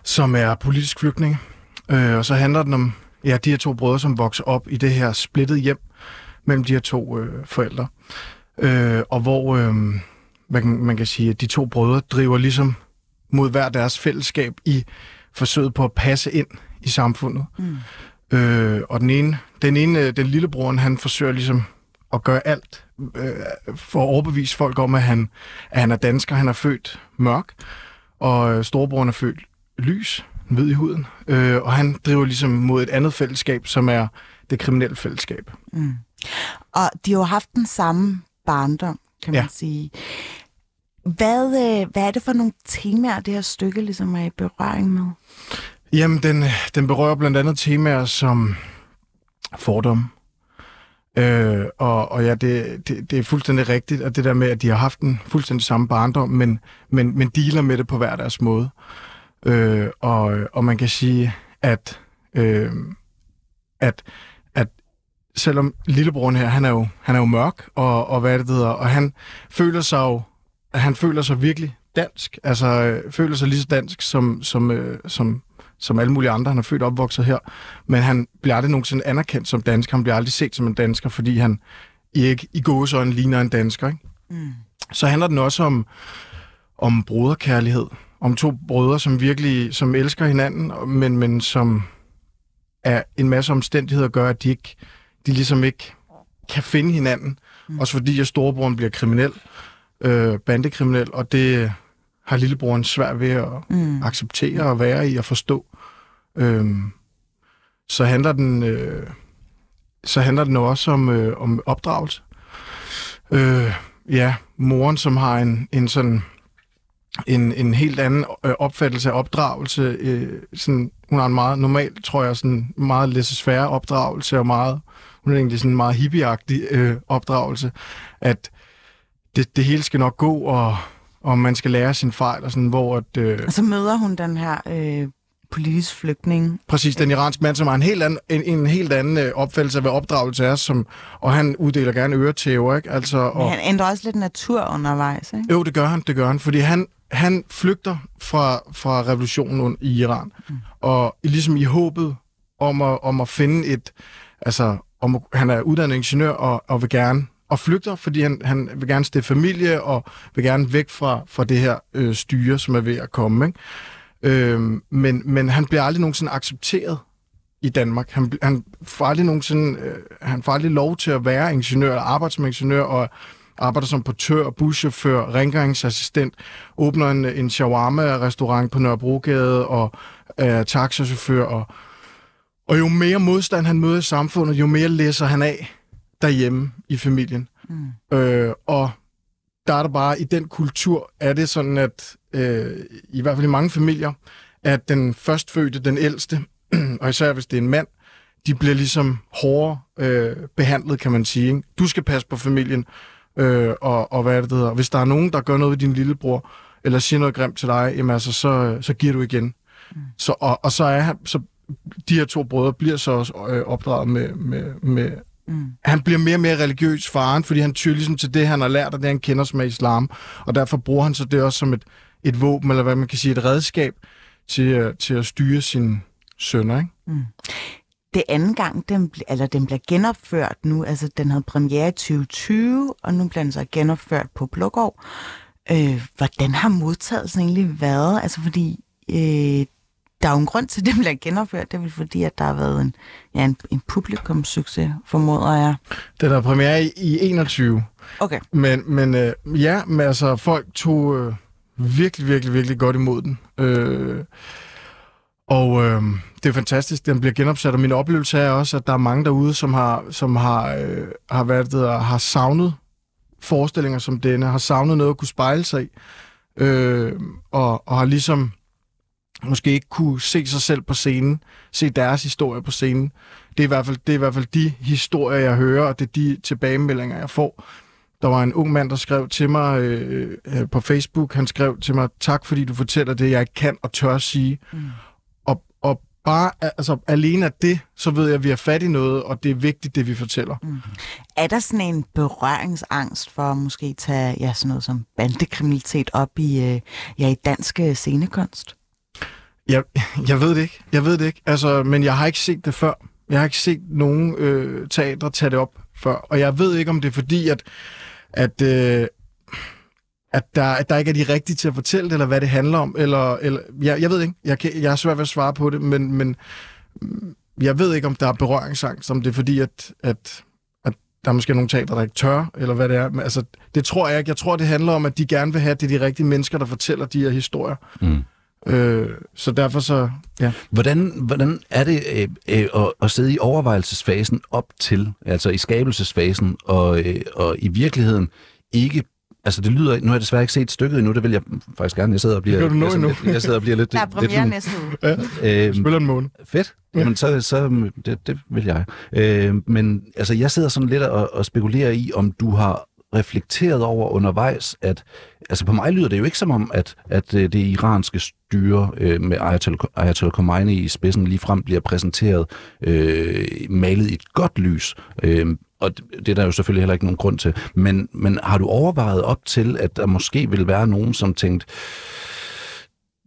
Speaker 6: som er politisk flygtning. Øh, og så handler den om ja, de her to brødre, som vokser op i det her splittede hjem mellem de her to øh, forældre. Øh, og hvor øh, man, kan, man kan sige, at de to brødre driver ligesom mod hver deres fællesskab i forsøget på at passe ind i samfundet. Mm. Øh, og den ene, den ene, øh, den lille broren, han forsøger ligesom at gøre alt øh, for at overbevise folk om, at han, at han er dansker. Han er født mørk, og øh, storebroren er født lys, hvid i huden. Øh, og han driver ligesom mod et andet fællesskab, som er det kriminelle fællesskab.
Speaker 2: Og de har jo haft den samme barndom, kan man
Speaker 6: Ja.
Speaker 2: sige. Hvad, øh, hvad er det for nogle temaer, det her stykke ligesom er i berøring med?
Speaker 6: Jamen, den, den berører blandt andet temaer som fordom. Øh, og, og ja, det, det, det er fuldstændig rigtigt, at det der med, at de har haft den fuldstændig samme barndom, men, men, men dealer med det på hver deres måde. Øh, og, og man kan sige, at, øh, at, at selvom lillebroren her, han er jo, han er jo mørk, og, og hvad det, det hedder, og han føler sig jo, han føler sig virkelig dansk, altså øh, føler sig lige så dansk som, som, øh, som, som alle mulige andre. Han er født og opvokset her, men han bliver aldrig nogensinde anerkendt som dansker. Han bliver aldrig set som en dansker, fordi han ikke i gåsøjne ligner en dansker. Ikke? Mm. Så handler den også om, om broderkærlighed. Om to brødre, som virkelig som elsker hinanden, men, men som er en masse omstændigheder gør, at de, ikke, de ligesom ikke kan finde hinanden. Mm. Også fordi, at storebroren bliver kriminel, øh, bandekriminel, og det har lillebroren svært ved at mm. acceptere og være i og forstå. Øhm, så handler den øh, så handler den også om, øh, om opdragelse. Øh, ja, moren, som har en, en sådan en, en helt anden øh, opfattelse af opdragelse. Øh, sådan, hun har en meget normal, tror jeg, sådan meget laissez-faire opdragelse, og meget, hun er egentlig sådan en meget hippieagtig øh, opdragelse, at det, det hele skal nok gå, og, og man skal lære sin fejl, og sådan, hvor at, øh,
Speaker 2: Og så møder hun den her øh, politisk flygtning.
Speaker 6: præcis den iranske mand, som har en helt anden, en, en helt anden øh, opfattelse af, hvad opdragelse er, som, og han uddeler gerne øretæver, ikke? Altså,
Speaker 2: Men
Speaker 6: og,
Speaker 2: han ændrer også lidt natur undervejs, ikke?
Speaker 6: jo, det gør han, det gør han, fordi han, han flygter fra, fra revolutionen i Iran, mm. og ligesom i håbet om at, om at finde et, altså, om han er uddannet ingeniør og, og vil gerne, og flygter, fordi han, han vil gerne stifte familie og vil gerne væk fra, fra det her øh, styre, som er ved at komme. Ikke? Øh, men, men han bliver aldrig nogensinde accepteret i Danmark. Han, han, får aldrig nogensinde, øh, han får aldrig lov til at være ingeniør, eller arbejde som ingeniør, og arbejder som portør, buschauffør, rengøringsassistent, åbner en, en shawarma-restaurant på Nørrebrogade, og øh, taxachauffør, og, og jo mere modstand han møder i samfundet, jo mere læser han af derhjemme i familien. Mm. Øh, og der er der bare, i den kultur, er det sådan, at øh, i hvert fald i mange familier, at den førstfødte, den ældste, og især hvis det er en mand, de bliver ligesom hårdere øh, behandlet, kan man sige. Ikke? Du skal passe på familien, øh, og, og hvad er det, det hedder. Hvis der er nogen, der gør noget ved din lillebror, eller siger noget grimt til dig, jamen altså, så, så giver du igen. Mm. Så, og, og så er så de her to brødre bliver så også øh, opdraget med, med, med mm. han bliver mere og mere religiøs faren, fordi han tyr ligesom til det, han har lært, og det han kender som er islam, og derfor bruger han så det også som et, et våben, eller hvad man kan sige, et redskab til, øh, til at styre sine sønner, ikke?
Speaker 2: Mm. Det anden gang, den, eller den bliver genopført nu. Altså, den havde premiere i 2020, og nu bliver den så genopført på Blågård. Øh, hvordan har modtagelsen egentlig været? Altså, fordi øh, der er jo en grund til, at den bliver genopført. Det er vel fordi, at der har været en, ja, en, en publikumssucces, formoder jeg.
Speaker 6: Den er premiere i, i 21.
Speaker 2: Okay.
Speaker 6: Men, men øh, ja, men altså, folk tog øh, virkelig, virkelig, virkelig godt imod den. Øh, og øh, det er fantastisk, den bliver genopsat, og min oplevelse er også, at der er mange derude, som har, som har, øh, har, været det, der, har savnet forestillinger som denne, har savnet noget at kunne spejle sig i, øh, og, og har ligesom måske ikke kunne se sig selv på scenen, se deres historie på scenen. Det er i hvert fald, det er i hvert fald de historier, jeg hører, og det er de tilbagemeldinger, jeg får. Der var en ung mand, der skrev til mig øh, øh, på Facebook, han skrev til mig, tak fordi du fortæller det, jeg ikke kan og tør sige. Mm. Og, og bare altså, alene af det, så ved jeg, at vi har fat i noget, og det er vigtigt, det vi fortæller. Mm.
Speaker 2: Er der sådan en berøringsangst for at måske tage ja, sådan noget som bandekriminalitet op i, øh, ja, i dansk øh, scenekunst?
Speaker 6: Jeg, jeg ved det ikke. Jeg ved det ikke. Altså, men jeg har ikke set det før. Jeg har ikke set nogen øh, teatre tage det op før. Og jeg ved ikke, om det er fordi, at, at, øh, at, der, at der ikke er de rigtige til at fortælle det, eller hvad det handler om. Eller, eller, jeg, jeg ved ikke. Jeg, kan, jeg har svært ved at svare på det, men, men mm, jeg ved ikke, om der er berøringsangst, om det er fordi, at, at, at der er måske nogle teater, der ikke tør, eller hvad det er. Men, altså, det tror jeg ikke. Jeg tror, det handler om, at de gerne vil have, at det er de rigtige mennesker, der fortæller de her historier.
Speaker 3: Mm.
Speaker 6: Øh, så derfor så, ja.
Speaker 3: Hvordan, hvordan er det øh, øh, at, at sidde i overvejelsesfasen op til, altså i skabelsesfasen, og, øh, og i virkeligheden ikke Altså det lyder, nu har jeg desværre ikke set stykket endnu, det vil jeg faktisk gerne. Jeg sidder og bliver,
Speaker 6: Det kan du nå
Speaker 3: jeg, sidder-
Speaker 6: endnu.
Speaker 3: jeg sidder og bliver lidt...
Speaker 2: Der er
Speaker 3: lidt
Speaker 2: premiere
Speaker 3: sådan-
Speaker 2: næste uge.
Speaker 3: Øhm,
Speaker 6: Spiller en måned.
Speaker 3: Fedt. Jamen, så, så det, det vil jeg. Øh, men altså, jeg sidder sådan lidt og, og spekulerer i, om du har reflekteret over undervejs, at altså på mig lyder det jo ikke som om, at, at øh, det iranske styre øh, med Ayatollah, Ayatollah Khomeini i spidsen lige frem bliver præsenteret øh, malet i et godt lys. Øh, og det, det er der jo selvfølgelig heller ikke nogen grund til. Men, men har du overvejet op til, at der måske vil være nogen, som tænkte,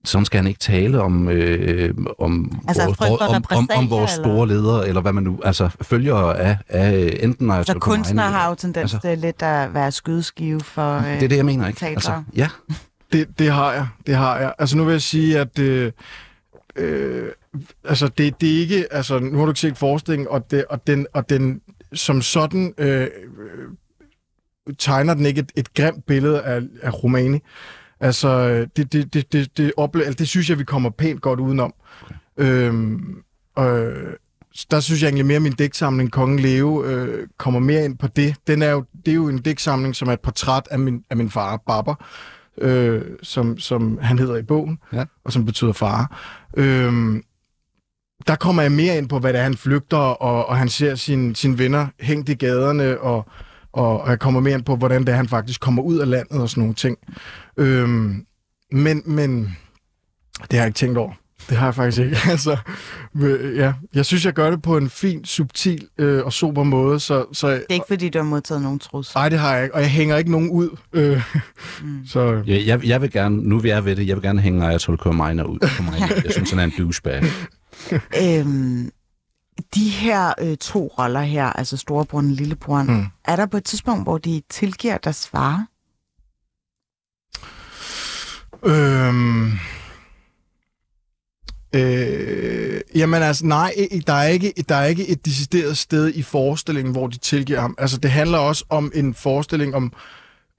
Speaker 3: sådan skal han ikke tale om, øh, om,
Speaker 2: Altså,
Speaker 3: vores,
Speaker 2: for
Speaker 3: om, om, om vores store ledere, eller hvad man nu, altså følgere af, af enten
Speaker 2: Så
Speaker 3: Ayatollah
Speaker 2: kunstnere har jo tendens
Speaker 3: altså-
Speaker 2: til lidt at være skydeskive for øh,
Speaker 3: Det er det, jeg mener, ikke? Altså, ja.
Speaker 6: Det, det har jeg, det har jeg. Altså nu vil jeg sige, at øh, øh, altså det, det er ikke, altså nu har du ikke set forestillingen, og, det, og, den, og den som sådan øh, øh, tegner den ikke et, et grimt billede af, af Romani. Altså det, det, det, det, det, ople- altså, det synes jeg, vi kommer pænt godt udenom. Øhm, øh, der synes jeg egentlig mere, at min digtsamling Kongen Leve øh, kommer mere ind på det. Den er jo, det er jo en digtsamling, som er et portræt af min, af min far, Baba, øh, som, som han hedder i bogen,
Speaker 3: Ja.
Speaker 6: og som betyder far. Øh, der kommer jeg mere ind på, hvad det er, han flygter, og, og han ser sine, sine venner hængt i gaderne, og, og, og jeg kommer mere ind på, hvordan det er, han faktisk kommer ud af landet og sådan nogle ting. Øhm, men, men det har jeg ikke tænkt over. Det har jeg faktisk ikke. altså, øh, ja. Jeg synes, jeg gør det på en fin, subtil øh, og sober måde. Så, så,
Speaker 2: Det er ikke, fordi du har modtaget nogen trus.
Speaker 6: Nej, det har jeg ikke, og jeg hænger ikke nogen ud. Øh, mm. så,
Speaker 3: Jeg, jeg, jeg vil gerne, nu vi er ved det, jeg vil gerne hænge Ayatollah Khomeini ud på mig. Jeg synes, han er en douchebag.
Speaker 2: Øhm, de her øh, to roller her, altså storebroren og lillebroren, mm. er der på et tidspunkt, hvor de tilgiver deres far?
Speaker 6: Øhm, øh, jamen altså, nej, der er, ikke, der er ikke et decideret sted i forestillingen, hvor de tilgiver ham. Altså, det handler også om en forestilling om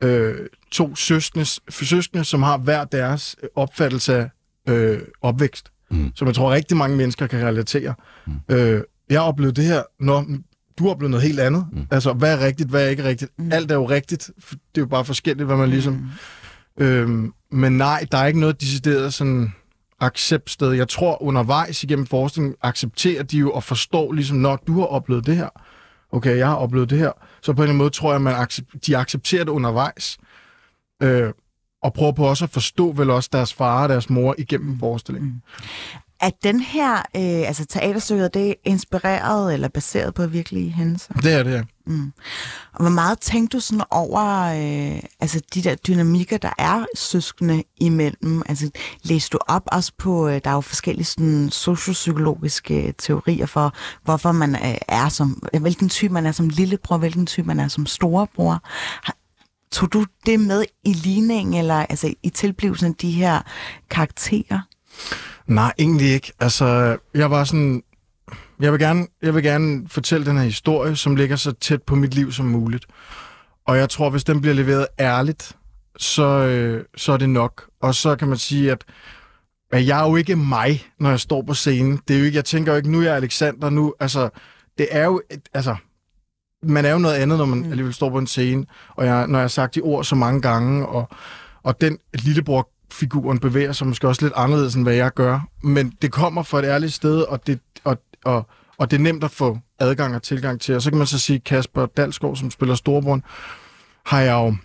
Speaker 6: øh, to søskende, søskende, som har hver deres opfattelse af øh, opvækst,
Speaker 3: Mm.
Speaker 6: som jeg tror rigtig mange mennesker kan relatere. Mm. Øh, jeg har oplevet det her, når du har oplevet noget helt andet. Mm. Altså, hvad er rigtigt, hvad er ikke rigtigt? Mm. Alt er jo rigtigt. Det er jo bare forskelligt, hvad man ligesom... Mm. Øhm, men nej, der er ikke noget decideret sådan acceptsted. Jeg tror undervejs igennem forskningen accepterer de jo og forstår ligesom, når du har oplevet det her. Okay, jeg har oplevet det her. Så på en eller anden måde tror jeg, at man accept- de accepterer det undervejs. Øh, og prøver på også at forstå vel også deres far og deres mor igennem forestillingen.
Speaker 2: Er den her, øh, altså teaterstykket, er det inspireret eller baseret på virkelige hændelser?
Speaker 6: Det er det her.
Speaker 2: Og hvor meget tænkte du sådan over øh, altså de der dynamikker, der er søskende imellem? Altså læste du op også på, øh, der er jo forskellige sådan sociopsykologiske teorier for, hvorfor man øh, er som, hvilken type man er som lillebror, hvilken type man er som storebror. Tog du det med i ligningen, eller altså i tilblivelsen af de her karakterer?
Speaker 6: Nej, egentlig ikke. Altså, jeg var sådan... Jeg vil, gerne, jeg vil gerne fortælle den her historie, som ligger så tæt på mit liv som muligt. Og jeg tror, hvis den bliver leveret ærligt, så, øh, så er det nok. Og så kan man sige, at, at jeg er jo ikke mig, når jeg står på scenen. Det er jo ikke, jeg tænker jo ikke, nu er jeg Alexander, nu, altså, det er jo, et, altså, man er jo noget andet, når man mm. alligevel står på en scene. Og jeg, når jeg har sagt de ord så mange gange, og, og den lillebror figuren bevæger sig måske også lidt anderledes, end hvad jeg gør. Men det kommer fra et ærligt sted, og det, og, og, og det er nemt at få adgang og tilgang til. Og så kan man så sige, Kasper Dalsgaard, som spiller storebror, har jeg jo,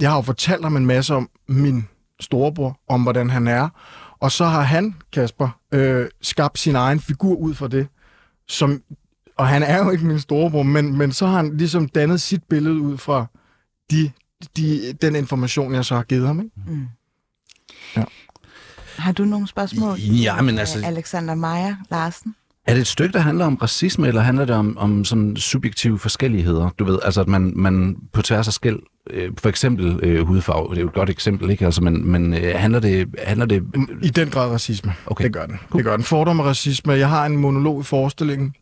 Speaker 6: jeg har jo fortalt ham en masse om min storebror, om hvordan han er. Og så har han, Kasper, øh, skabt sin egen figur ud fra det. Som, og han er jo ikke min storebror, men, men så har han ligesom dannet sit billede ud fra de, de, den information, jeg så har givet ham. Ikke? Mm.
Speaker 2: Har du nogle spørgsmål?
Speaker 3: Ja, men altså-
Speaker 2: Alexander Meyer Larsen?
Speaker 3: Er det et stykke, der handler om racisme, eller handler det om, om sådan subjektive forskelligheder? Du ved, altså at man, man på tværs af skæld, øh, for eksempel øh, hudfarve, det er jo et godt eksempel, ikke? Altså, men, men øh, handler det... Handler det
Speaker 6: I den grad racisme.
Speaker 3: Okay.
Speaker 6: Det gør den. Det gør den. Fordom og racisme. Jeg har en monolog i forestillingen.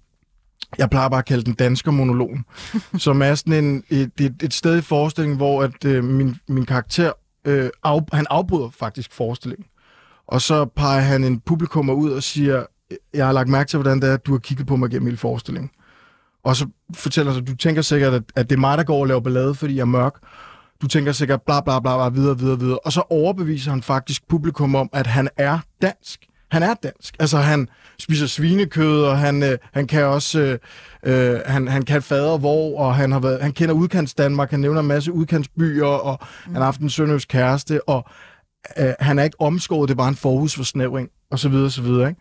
Speaker 6: Jeg plejer bare at kalde den dansker monologen, som er sådan en, et, et, et sted i forestillingen, hvor at, øh, min, min karakter, øh, af, han afbryder faktisk forestillingen. Og så peger han en publikummer ud og siger, jeg har lagt mærke til, hvordan det er, at du har kigget på mig gennem hele forestillingen. Og så fortæller sig, du tænker sikkert, at, at det er mig, der går og laver ballade, fordi jeg er mørk. Du tænker sikkert bla bla bla, bla videre, videre, videre. Og så overbeviser han faktisk publikum om, at han er dansk. Han er dansk. Altså, han spiser svinekød, og han, øh, han kan også... Øh, øh, han, han kan fader hvor, og han, har været, han kender udkants Danmark, han nævner en masse udkantsbyer, og mm. han har haft en sønderjysk kæreste, og øh, han er ikke omskåret, det er bare en forhudsforsnævring, og så videre, så videre, ikke?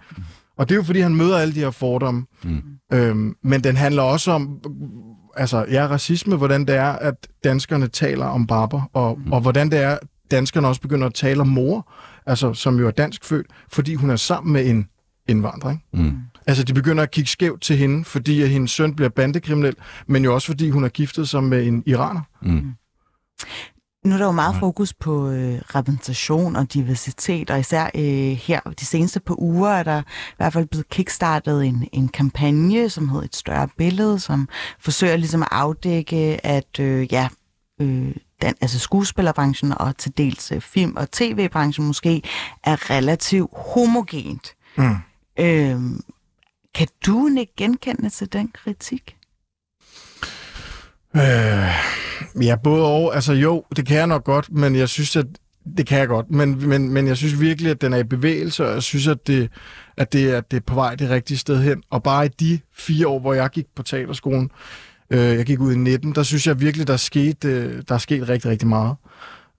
Speaker 6: Og det er jo, fordi han møder alle de her fordomme. Mm. Øhm, men den handler også om, altså, ja, racisme, hvordan det er, at danskerne taler om barber, og, mm. og hvordan det er, at danskerne også begynder at tale om mor, altså, som jo er dansk født, fordi hun er sammen med en indvandrer, ikke?
Speaker 3: Mm.
Speaker 6: Altså, de begynder at kigge skævt til hende, fordi at hendes søn bliver bandekriminel, men jo også fordi hun har giftet sig med en iraner.
Speaker 3: Mm.
Speaker 2: Nu er der jo meget fokus på øh, repræsentation og diversitet, og især øh, her de seneste par uger er der i hvert fald blevet kickstartet en, en kampagne, som hedder Et større billede, som forsøger ligesom at afdække, at øh, ja, øh, den, altså skuespillerbranchen og til dels øh, film- og tv-branchen måske er relativt homogent.
Speaker 6: Mm.
Speaker 2: Øh, kan du ikke genkende til den kritik?
Speaker 6: Øh, ja, både og. Altså jo, det kan jeg nok godt, men jeg synes, at det kan jeg godt, men, men, men jeg synes virkelig, at den er i bevægelse, og jeg synes, at det, at det, at det er på vej det rigtige sted hen. Og bare i de fire år, hvor jeg gik på teaterskolen, Øh, jeg gik ud i 19. Der synes jeg virkelig, der er sket, øh, der er sket rigtig, rigtig meget.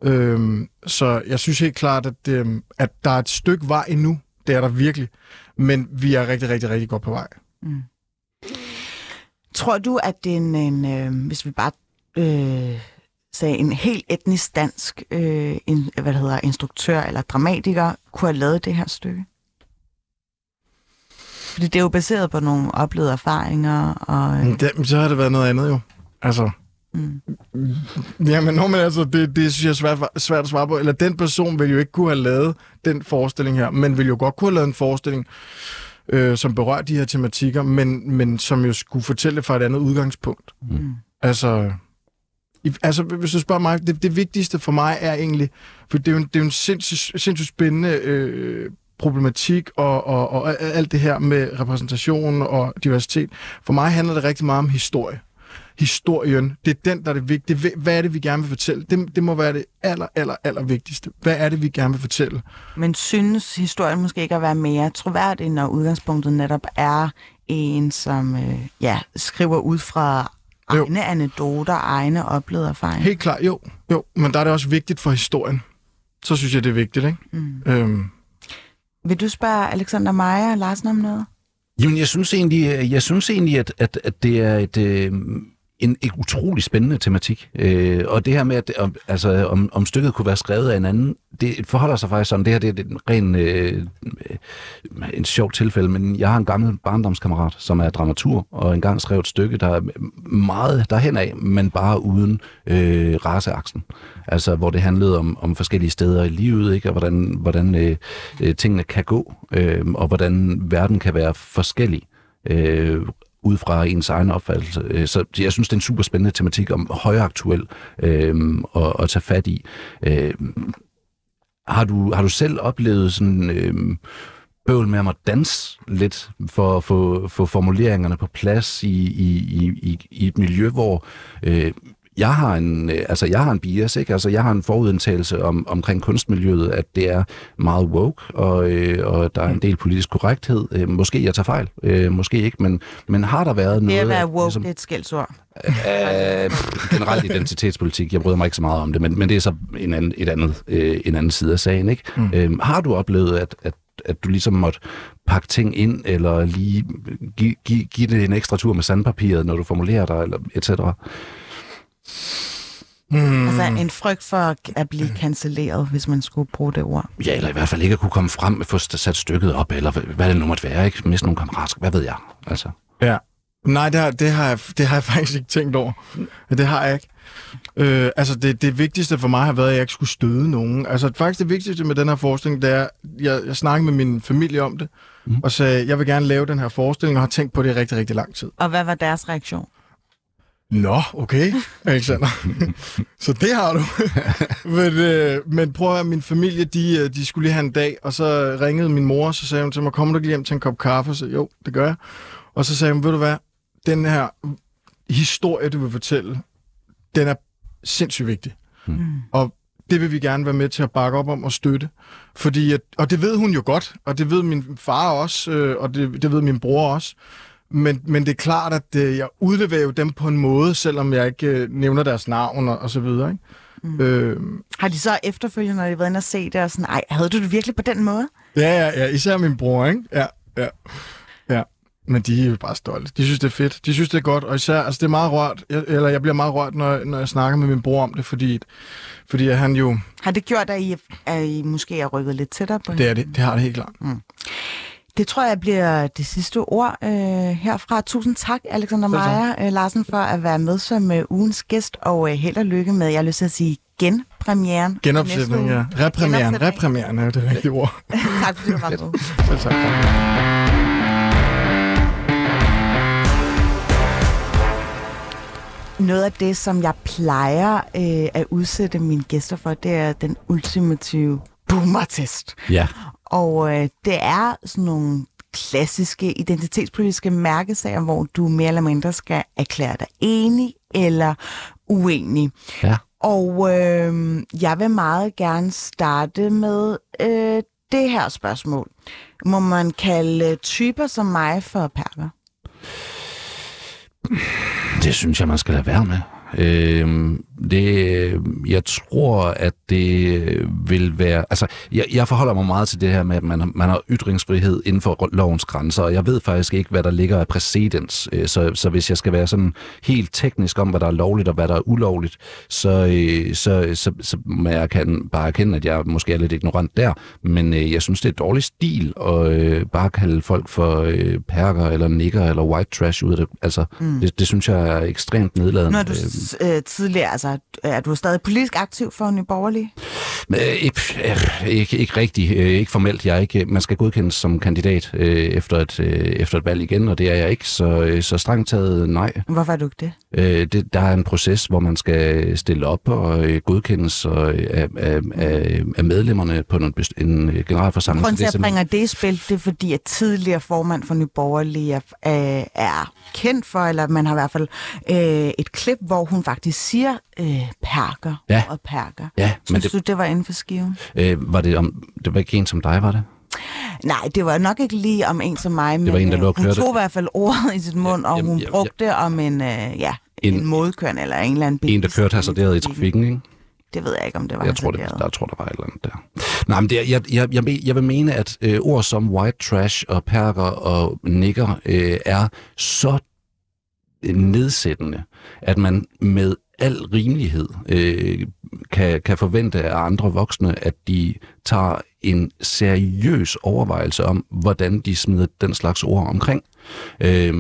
Speaker 6: Øh, så jeg synes helt klart, at, øh, at der er et stykke vej endnu. Det er der virkelig. Men vi er rigtig, rigtig, rigtig godt på vej. Mm.
Speaker 2: Tror du, at det er en, en øh, hvis vi bare øh, sagde en helt etnisk dansk øh, en, hvad det hedder, instruktør eller dramatiker, kunne have lavet det her stykke? Fordi det er jo baseret på nogle oplevede erfaringer, og øh.
Speaker 6: Det, så har det været noget andet jo. Altså,
Speaker 2: mm,
Speaker 6: Jamen, nå, men altså, det, det synes jeg er svært, svært at svare på. Eller den person vil jo ikke kunne have lavet den forestilling her, men vil jo godt kunne have lavet en forestilling, øh, som berører de her tematikker, men, men som jo skulle fortælle fra et andet udgangspunkt.
Speaker 2: mm.
Speaker 6: Altså, i, altså hvis du spørger mig, det, det vigtigste for mig er egentlig, for det er jo en, det er jo en sindssygt, sindssygt spændende øh, problematik og, og, og alt det her med repræsentation og diversitet. For mig handler det rigtig meget om historie. Historien, det er den, der er det vigtige. Hvad er det, vi gerne vil fortælle? Det, det må være det aller, aller, aller vigtigste. Hvad er det, vi gerne vil fortælle?
Speaker 2: Men synes historien måske ikke at være mere troværdig, når udgangspunktet netop er en, som øh, ja, skriver ud fra
Speaker 6: Jo.
Speaker 2: egne anekdoter, egne oplevede erfaringer?
Speaker 6: Helt klart, jo. jo. Men der er det også vigtigt for historien. Så synes jeg, det er vigtigt, ikke?
Speaker 2: Mm.
Speaker 6: Øhm,
Speaker 2: Vil du spørge Alexander Meyer Larsen om noget?
Speaker 3: Jamen, jeg synes egentlig, jeg synes egentlig at, at, at det er et, øh, en, en utrolig spændende tematik. Øh, og det her med, at om, altså, om, om stykket kunne være skrevet af en anden, det forholder sig faktisk sådan. Det her det er en ren øh, en sjov tilfælde, men jeg har en gammel barndomskammerat, som er dramatur, og engang skrev et stykke, der er meget derhen af, men bare uden øh, raceaksen. Altså, hvor det handlede om, om forskellige steder i livet, ikke? og hvordan, hvordan øh, øh tingene kan gå, øh, og hvordan verden kan være forskellig. Øh, ud fra ens egen opfattelse. Øh, så jeg synes, det er en super spændende tematik om højaktuel øh, at, at tage fat i. Øh, har, du, har du selv oplevet sådan øh, bøvl med at danse lidt for at få, få formuleringerne på plads i, i, i, i, i et miljø, hvor øh, jeg har en, øh, altså jeg har en bias, ikke? Altså jeg har en forudindtagelse om, omkring kunstmiljøet, at det er meget woke, og, øh, og der er en del politisk korrekthed. Øh, måske jeg tager fejl, øh, måske ikke, men, men har der været noget...
Speaker 2: Det at være woke,
Speaker 3: ligesom-
Speaker 2: det er et skældsord.
Speaker 3: Øh, generelt identitetspolitik, jeg bryder mig ikke så meget om det, men, men det er så en anden, et andet, øh, en anden side af sagen. Ikke? Mm. Øhm, har du oplevet, at, at, at du ligesom måtte pakke ting ind, eller lige give, give, give det en ekstra tur med sandpapiret, når du formulerer dig, eller et cetera?
Speaker 6: Mm,
Speaker 2: Altså en frygt for at blive cancelleret, hvis man skulle bruge det ord.
Speaker 3: Ja, eller i hvert fald ikke at kunne komme frem med få sat stykket op, eller hvad, det nu måtte være, ikke? Miste nogle kammerater, hvad ved jeg? Altså.
Speaker 6: Ja. Nej, det har, det, har jeg, det har jeg faktisk ikke tænkt over. Det har jeg ikke. Øh, altså, det, det vigtigste for mig har været, at jeg ikke skulle støde nogen. Altså, faktisk det vigtigste med den her forestilling, det er, jeg, jeg snakkede med min familie om det, mm. og sagde, jeg vil gerne lave den her forestilling, og har tænkt på det i rigtig, rigtig lang tid.
Speaker 2: Og hvad var deres reaktion?
Speaker 6: Nå, okay, Alexander. så det har du. men, øh, men prøv at høre, min familie, de, øh, de skulle lige have en dag, og så ringede min mor, og så sagde hun til mig, kommer du ikke lige hjem til en kop kaffe? Så jo, det gør jeg. Og så sagde hun, ved du hvad, den her historie, du vil fortælle, den er sindssygt vigtig.
Speaker 2: Mm.
Speaker 6: Og det vil vi gerne være med til at bakke op om og støtte. Fordi at, og det ved hun jo godt, og det ved min far også, øh, og det, det ved min bror også. Men, men det er klart, at øh, jeg udleverer jo dem på en måde, selvom jeg ikke øh, nævner deres navn og, og så videre. Ikke? Mm. Øh,
Speaker 2: Har de så efterfølgende, når de været inde og se det, og sådan, ej, havde du det virkelig på den måde?
Speaker 6: ja, ja, ja, især min bror, ikke? Ja, ja, ja. Men de er jo bare stolte. De synes, det er fedt. De synes, det er godt. Og især, altså det er meget rørt, jeg, eller jeg bliver meget rørt, når, når jeg snakker med min bror om det, fordi, fordi han jo,
Speaker 2: Har det gjort, at I, at I måske er rykket lidt tættere på
Speaker 6: det er det, det har det helt klart.
Speaker 2: Det tror jeg bliver det sidste ord øh, herfra. Tusind tak, Alexander. Meyer øh, Larsen, for at være med som øh, ugens gæst, og øh, held og lykke med, jeg har lyst til at sige, genpremieren.
Speaker 6: Genopsætning, ja.
Speaker 2: Genopsætning.
Speaker 6: repremieren er jo det rigtige ord.
Speaker 2: tak fordi du var med.
Speaker 6: Selv tak.
Speaker 2: Noget af det, som jeg plejer øh, at udsætte mine gæster for, det er den ultimative boomer-test.
Speaker 3: Ja.
Speaker 2: Og øh, det er sådan nogle klassiske identitetspolitiske mærkesager, hvor du mere eller mindre skal erklære dig enig eller uenig.
Speaker 3: Ja.
Speaker 2: Og øh, jeg vil meget gerne starte med øh, det her spørgsmål. Må man kalde typer som mig for perker?
Speaker 3: Det synes jeg, man skal lade være med. Øh, det, jeg tror, at det vil være... Altså, jeg, jeg forholder mig meget til det her med, at man, man har ytringsfrihed inden for lovens grænser, og jeg ved faktisk ikke, hvad der ligger af præcedens. Øh, så, så hvis jeg skal være sådan helt teknisk om, hvad der er lovligt og hvad der er ulovligt, så, øh, så, så, så må jeg kan bare erkende, at jeg måske er lidt ignorant der. Men øh, jeg synes, det er dårlig stil at bare kalde folk for perker eller nikker eller white trash ud af det. Altså, mm. det, det synes jeg er ekstremt nedladende.
Speaker 2: Når du øh, tidligere, altså, er du stadig politisk aktiv for Nye Borgerlige?
Speaker 3: Øh, ikke, ikke, ikke rigtigt, øh, ikke formelt. Jeg er ikke, man skal godkendes som kandidat øh, efter, et, øh, efter et valg igen, og det er jeg ikke, så, øh, så strengt taget nej.
Speaker 2: Hvorfor er du ikke det?
Speaker 3: Øh, det? Der er en proces, hvor man skal stille op og øh, godkendes og, øh, af, af, af, af medlemmerne på en, en generalforsamling.
Speaker 2: Grunden til,
Speaker 3: at
Speaker 2: jeg bringer det i spil, det er fordi, at tidligere formand for Nye Borgerlige er, er kendt for, eller man har i hvert fald øh, et klip, hvor hun faktisk siger øh, perker
Speaker 3: Ja.
Speaker 2: og perker.
Speaker 3: Ja, men
Speaker 2: Synes
Speaker 3: det,
Speaker 2: du, det var inden for skiven?
Speaker 3: øh, var det, om, det var ikke en som dig, var det?
Speaker 2: Nej, det var nok ikke lige om en som mig, men
Speaker 3: var en, der
Speaker 2: øh, hun tog i hvert fald ordet i sit mund, og
Speaker 3: jamen,
Speaker 2: hun
Speaker 3: jamen,
Speaker 2: brugte det om en, øh, ja, en,
Speaker 3: En-
Speaker 2: en modkørende eller en eller anden bil.
Speaker 3: En, der kørte hasarderet i trafikken, ikke?
Speaker 2: Det ved jeg ikke, om det var
Speaker 3: Jeg tror, det, der tror, der var et eller andet der. Nej, men det, jeg, jeg, jeg, jeg vil mene, at øh, ord som white trash og perker og nigger øh, er så øh, nedsættende, at man med al rimelighed øh, kan, kan forvente af andre voksne, at de tager en seriøs overvejelse om, hvordan de smider den slags ord omkring. Øh,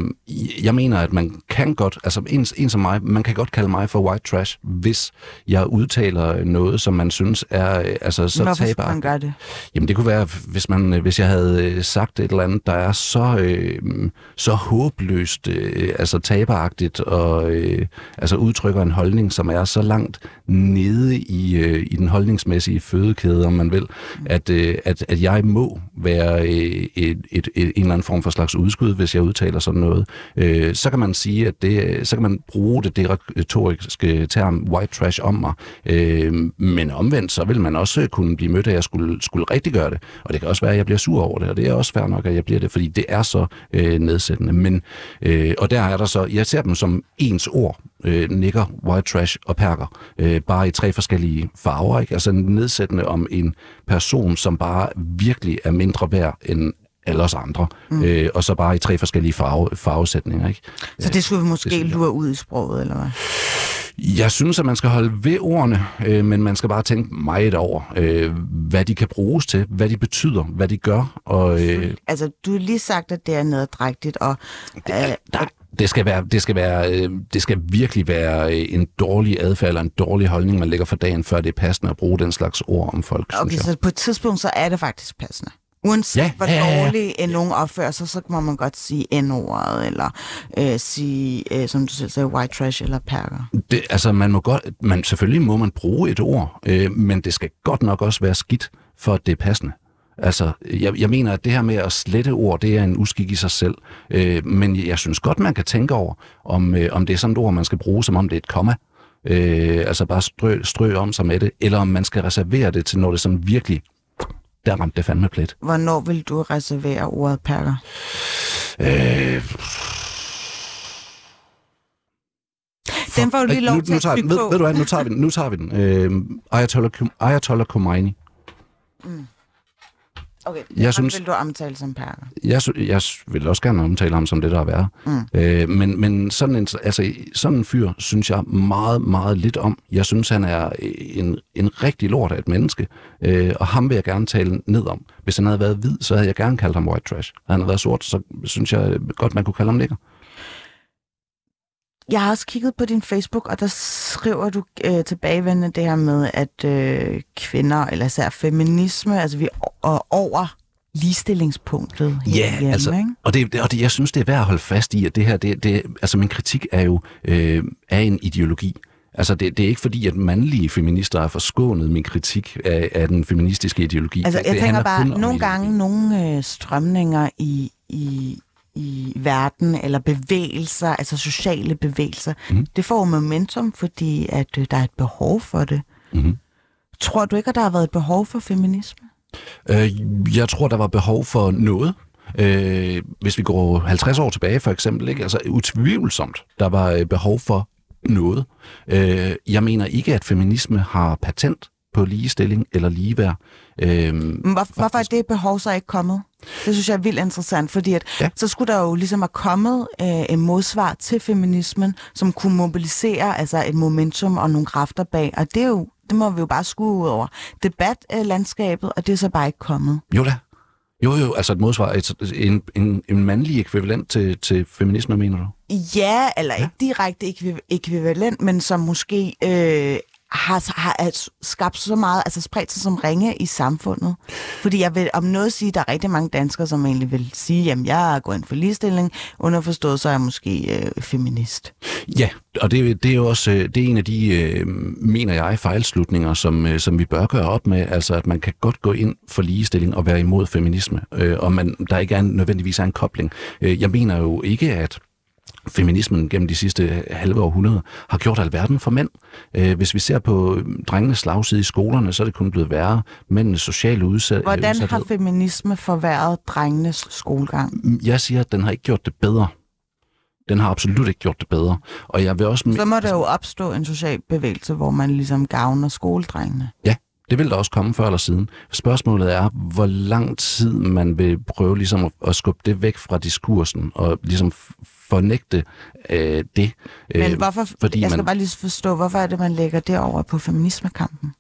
Speaker 3: jeg mener, at man kan godt, altså en, en som mig, man kan godt kalde mig for white trash, hvis jeg udtaler noget, som man synes er øh, altså, så
Speaker 2: Hvorfor
Speaker 3: taber.
Speaker 2: man gøre det?
Speaker 3: Jamen det kunne være, hvis, man, øh, hvis jeg havde øh, sagt et eller andet, der er så, øh, så håbløst, øh, altså taberagtigt, og øh, altså udtrykker en holdning, som er så langt nede i, øh, i den holdningsmæssige fødekæde, om man vil, at, øh, at, at jeg må være øh, et, et, et, en eller anden form for slags udskud, hvis jeg udtaler sådan noget. Øh, så kan man sige, at det, øh, så kan man bruge det, det retoriske term white trash om mig. Øh, men omvendt, så vil man også øh, kunne blive mødt af, at jeg skulle, skulle rigtig gøre det. Og det kan også være, at jeg bliver sur over det, og det er også fair nok, at jeg bliver det, fordi det er så øh, nedsættende. Men, øh, og der er der så, jeg ser dem som ens ord, øh, nikker, white trash og perker, øh, bare i tre forskellige farver. Ikke? Altså nedsættende om en person, som bare virkelig er mindre værd end alle os andre, mm. øh, og så bare i tre forskellige farve, farvesætninger. Ikke?
Speaker 2: Så det skulle vi måske
Speaker 3: jeg.
Speaker 2: lure ud i sproget, eller hvad?
Speaker 3: Jeg synes, at man skal holde ved ordene, øh, men man skal bare tænke meget over, øh, hvad de kan bruges til, hvad de betyder, hvad de gør. Og, øh,
Speaker 2: Altså, du har lige sagt, at det er nederdrægtigt, og øh,
Speaker 3: der, det skal, være, det, skal være, øh, det skal virkelig være øh, en dårlig adfærd eller en dårlig holdning, man lægger for dagen, før det er passende at bruge den slags ord om folk,
Speaker 2: okay, så på et tidspunkt, så er det faktisk passende. Uanset
Speaker 3: Ja,
Speaker 2: hvor
Speaker 3: ja, ja, ja.
Speaker 2: dårligt en nogen opfører sig, så må man godt sige N-ordet, eller øh, sige, øh, som du selv sagde, white trash eller perker.
Speaker 3: Det, altså, man må godt, man, selvfølgelig må man bruge et ord, øh, men det skal godt nok også være skidt, for at det er passende. Altså, jeg, jeg mener, at det her med at slette ord, det er en uskik i sig selv. Øh, men jeg synes godt, man kan tænke over, om, øh, om det er sådan et ord, man skal bruge, som om det er et komma. Øh, altså bare strø, strø om sig med det, eller om man skal reservere det til, når det sådan virkelig, der ramte det fandme plet.
Speaker 2: Hvornår vil du reservere ordet perker?
Speaker 3: Øh,
Speaker 2: Den får du lige lov
Speaker 3: nu,
Speaker 2: til
Speaker 3: nu
Speaker 2: at
Speaker 3: tager,
Speaker 2: bygge
Speaker 3: ved, ved du hvad, nu tager vi den. Nu tager vi den. Øh, Ayatollah, Ayatollah Khomeini.
Speaker 2: Okay,
Speaker 3: Jeg
Speaker 2: jeg
Speaker 3: synes-
Speaker 2: vil du omtale som perker?
Speaker 3: Jeg, jeg vil også gerne omtale ham som det, der er værre. Mm. Øh, men men sådan, en, altså, sådan en fyr synes jeg meget, meget lidt om. Jeg synes, han er en, en rigtig lort af et menneske, øh, og ham vil jeg gerne tale ned om. Hvis han havde været hvid, så havde jeg gerne kaldt ham white trash. Havde han været sort, så synes jeg godt, man kunne kalde ham nigger.
Speaker 2: Jeg har også kigget på din Facebook, og der skriver du øh, tilbagevendende det her med, at øh, kvinder, eller især feminisme, altså vi er over ligestillingspunktet
Speaker 3: Ja,
Speaker 2: herhjemme,
Speaker 3: altså,
Speaker 2: ikke?
Speaker 3: og, det, og det, jeg synes, det er værd at holde fast i, at det her, det, det, altså min kritik er jo øh, af en ideologi. Altså, det, det er ikke fordi, at mandlige feminister er forskånet min kritik af, af den feministiske ideologi.
Speaker 2: Altså,
Speaker 3: det,
Speaker 2: jeg
Speaker 3: det
Speaker 2: tænker
Speaker 3: handler
Speaker 2: bare, nogle gange nogle øh, strømninger i, i, i verden, eller bevægelser, altså sociale bevægelser, mm. det får momentum, fordi at øh, der er et behov for det.
Speaker 3: Mhm.
Speaker 2: Tror du ikke, at der har været et behov for feminisme?
Speaker 3: Øh, jeg tror, der var behov for noget. Øh, hvis vi går 50 år tilbage for eksempel, ikke? altså utvivlsomt, der var øh, behov for noget. Øh, jeg mener ikke, at feminisme har patent på ligestilling eller ligeværd. Øh,
Speaker 2: Men hvor, hvorfor er det behov så ikke kommet? Det synes jeg er vildt interessant, fordi at,
Speaker 3: Ja.
Speaker 2: ja. så skulle der jo ligesom have kommet øh, en modsvar til feminismen, som kunne mobilisere altså et momentum og nogle kræfter bag, og det er jo det må vi jo bare skue ud over debatlandskabet, og det er så bare ikke kommet.
Speaker 3: jo da. Jo, jo, altså et modsvar, et, en, en, en mandlig ekvivalent til, til feminisme, mener du?
Speaker 2: Ja, eller ikke direkte ekvi- ekvivalent, men som måske øh, har, har skabt så meget, altså spredt sig som ringe i samfundet. Fordi jeg vil om noget sige, at der er rigtig mange danskere, som egentlig vil sige, jamen jeg går ind for ligestilling, underforstået så er jeg måske øh, feminist.
Speaker 3: Ja, og det, det er jo også øh, det er en af de, øh, mener jeg, fejlslutninger, som, øh, som vi bør gøre op med. Altså, at man kan godt gå ind for ligestilling og være imod feminisme, øh, og man, der ikke er en, nødvendigvis er en kobling. Øh, jeg mener jo ikke, at feminismen gennem de sidste halve århundrede har gjort alverden for mænd. Øh, hvis vi ser på øh, drengenes slagside i skolerne, så er det kun blevet værre. Mændenes sociale udsat,
Speaker 2: Hvordan
Speaker 3: udsathed.
Speaker 2: har feminisme forværret drengenes skolegang?
Speaker 3: Jeg siger, at den har ikke gjort det bedre. Den har absolut ikke gjort det bedre. Og jeg vil også...
Speaker 2: Så må der jo opstå en social bevægelse, hvor man ligesom gavner skoledrengene.
Speaker 3: Ja, det vil der også komme før eller siden. Spørgsmålet er, hvor lang tid man vil prøve ligesom at, at skubbe det væk fra diskursen og ligesom fornægte øh, det.
Speaker 2: Men
Speaker 3: Øh,
Speaker 2: hvorfor,
Speaker 3: fordi
Speaker 2: jeg skal
Speaker 3: man-
Speaker 2: bare lige forstå, hvorfor er det, man lægger det over på feminismekampen?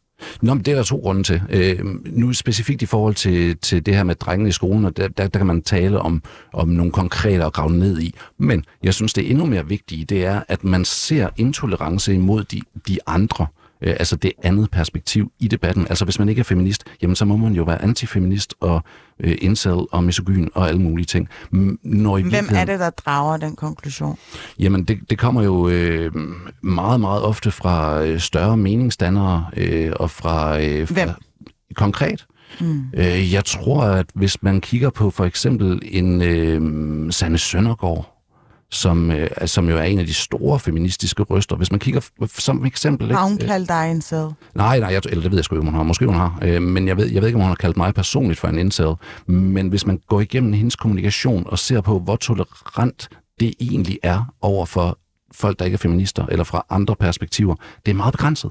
Speaker 3: Nå, men det er der to grunde til. Øh, nu specifikt i forhold til, til det her med drengene i skolen, og der, der, der kan man tale om, om nogle konkrete at grave ned i. Men jeg synes, det endnu mere vigtigt, det er, at man ser intolerance imod de, de andre. Øh, altså det andet perspektiv i debatten. Altså hvis man ikke er feminist, jamen så må man jo være antifeminist og øh, incel og misogyn og alle mulige ting. Når i
Speaker 2: Hvem er det, der drager den konklusion?
Speaker 3: Jamen, det, det kommer jo øh, meget, meget ofte fra øh, større meningsdannere øh, og fra... Øh, fra
Speaker 2: Hvem?
Speaker 3: Konkret. Mm. Øh, jeg tror, at hvis man kigger på for eksempel en øh, Sanne Søndergaard, som, øh, som jo er en af de store feministiske røster. Hvis man kigger som eksempel...
Speaker 2: Har hun kaldt dig en sæd?
Speaker 3: Nej, nej, jeg, eller det ved jeg sgu ikke, om hun har. Måske hun har. Øh, men jeg ved, jeg ved ikke, om hun har kaldt mig personligt for en incel. Men hvis man går igennem hendes kommunikation og ser på, hvor tolerant det egentlig er over for folk, der ikke er feminister, eller fra andre perspektiver, det er meget begrænset.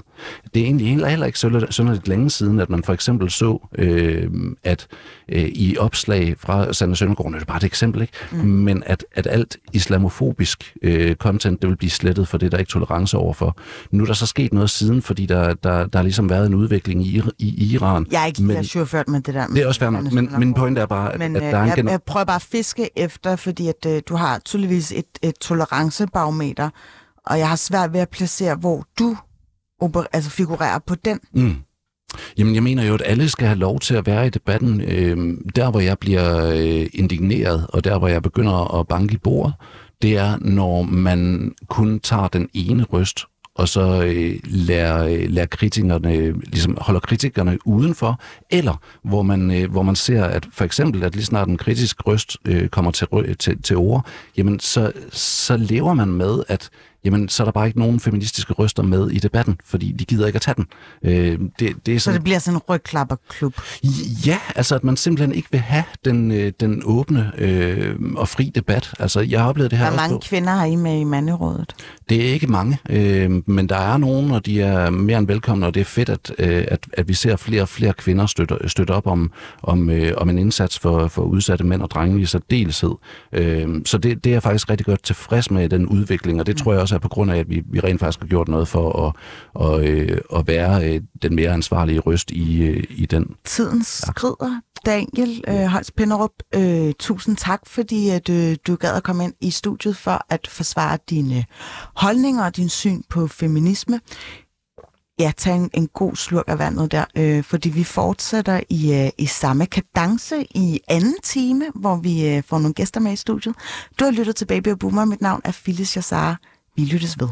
Speaker 3: Det er egentlig heller, ikke så synderligt længe siden, at man for eksempel så, øh, at øh, i opslag fra Sande Søndergaard, nu er det bare et eksempel, ikke? Mm. men at, at alt islamofobisk øh, content, det vil blive slettet, for det er der ikke tolerance overfor. Nu er der så sket noget siden, fordi der, der, der har ligesom været en udvikling i, i Iran.
Speaker 2: Jeg er ikke
Speaker 3: Men-
Speaker 2: chaufført med det der.
Speaker 3: Det er også fair nok, men min pointe er bare, at,
Speaker 2: Men
Speaker 3: at
Speaker 2: øh,
Speaker 3: der er en
Speaker 2: jeg prøver bare at fiske efter, fordi at, øh, du har tydeligvis et, et tolerancebarometer, og jeg har svært ved at placere, hvor du oper- altså figurerer på den.
Speaker 3: Mm. Jamen, jeg mener jo, at alle skal have lov til at være i debatten. Øh, der, hvor jeg bliver øh, indigneret, og der, hvor jeg begynder at banke i bordet, det er, når man kun tager den ene røst, og så øh, lærer, øh, lærer kritikerne, ligesom holder kritikerne udenfor, eller hvor man, øh, hvor man ser, at for eksempel, at lige snart en kritisk røst øh, kommer til, til, til ord, jamen så, så lever man med, at jamen, så er der bare ikke nogen feministiske røster med i debatten, fordi de gider ikke at tage den. Øh, det, det er
Speaker 2: Så
Speaker 3: sådan,
Speaker 2: det bliver sådan en rygklapperklub.
Speaker 3: Ja, altså at man simpelthen ikke vil have den, øh, den åbne øh, og fri debat. Altså, jeg har oplevet det her
Speaker 2: Hvor
Speaker 3: også
Speaker 2: mange
Speaker 3: på-
Speaker 2: kvinder har I med i manderådet?
Speaker 3: Det er ikke mange, øh, men der er nogen, og de er mere end velkomne, og det er fedt, at, øh, at, at vi ser flere og flere kvinder støtte, støtte op om, om, øh, om en indsats for, for udsatte mænd og drenge i særdeleshed. Øh, så det, det er jeg faktisk rigtig godt tilfreds med, den udvikling, og det tror jeg også er på grund af, at vi, vi rent faktisk har gjort noget for at, og, øh, at være øh, den mere ansvarlige røst i, øh, i den.
Speaker 2: Tiden skrider. Daniel øh, Holst Pinderup, øh, tusind tak, fordi at, øh, du gad at komme ind i studiet for at forsvare dine holdninger og din syn på feminisme. Ja, tag en, en god slurk af vandet der, øh, fordi vi fortsætter i, øh, i samme kadence i anden time, hvor vi øh, får nogle gæster med i studiet. Du har lyttet til Baby og Boomer. Mit navn er Phyllis Jassar. Vi lyttes ved.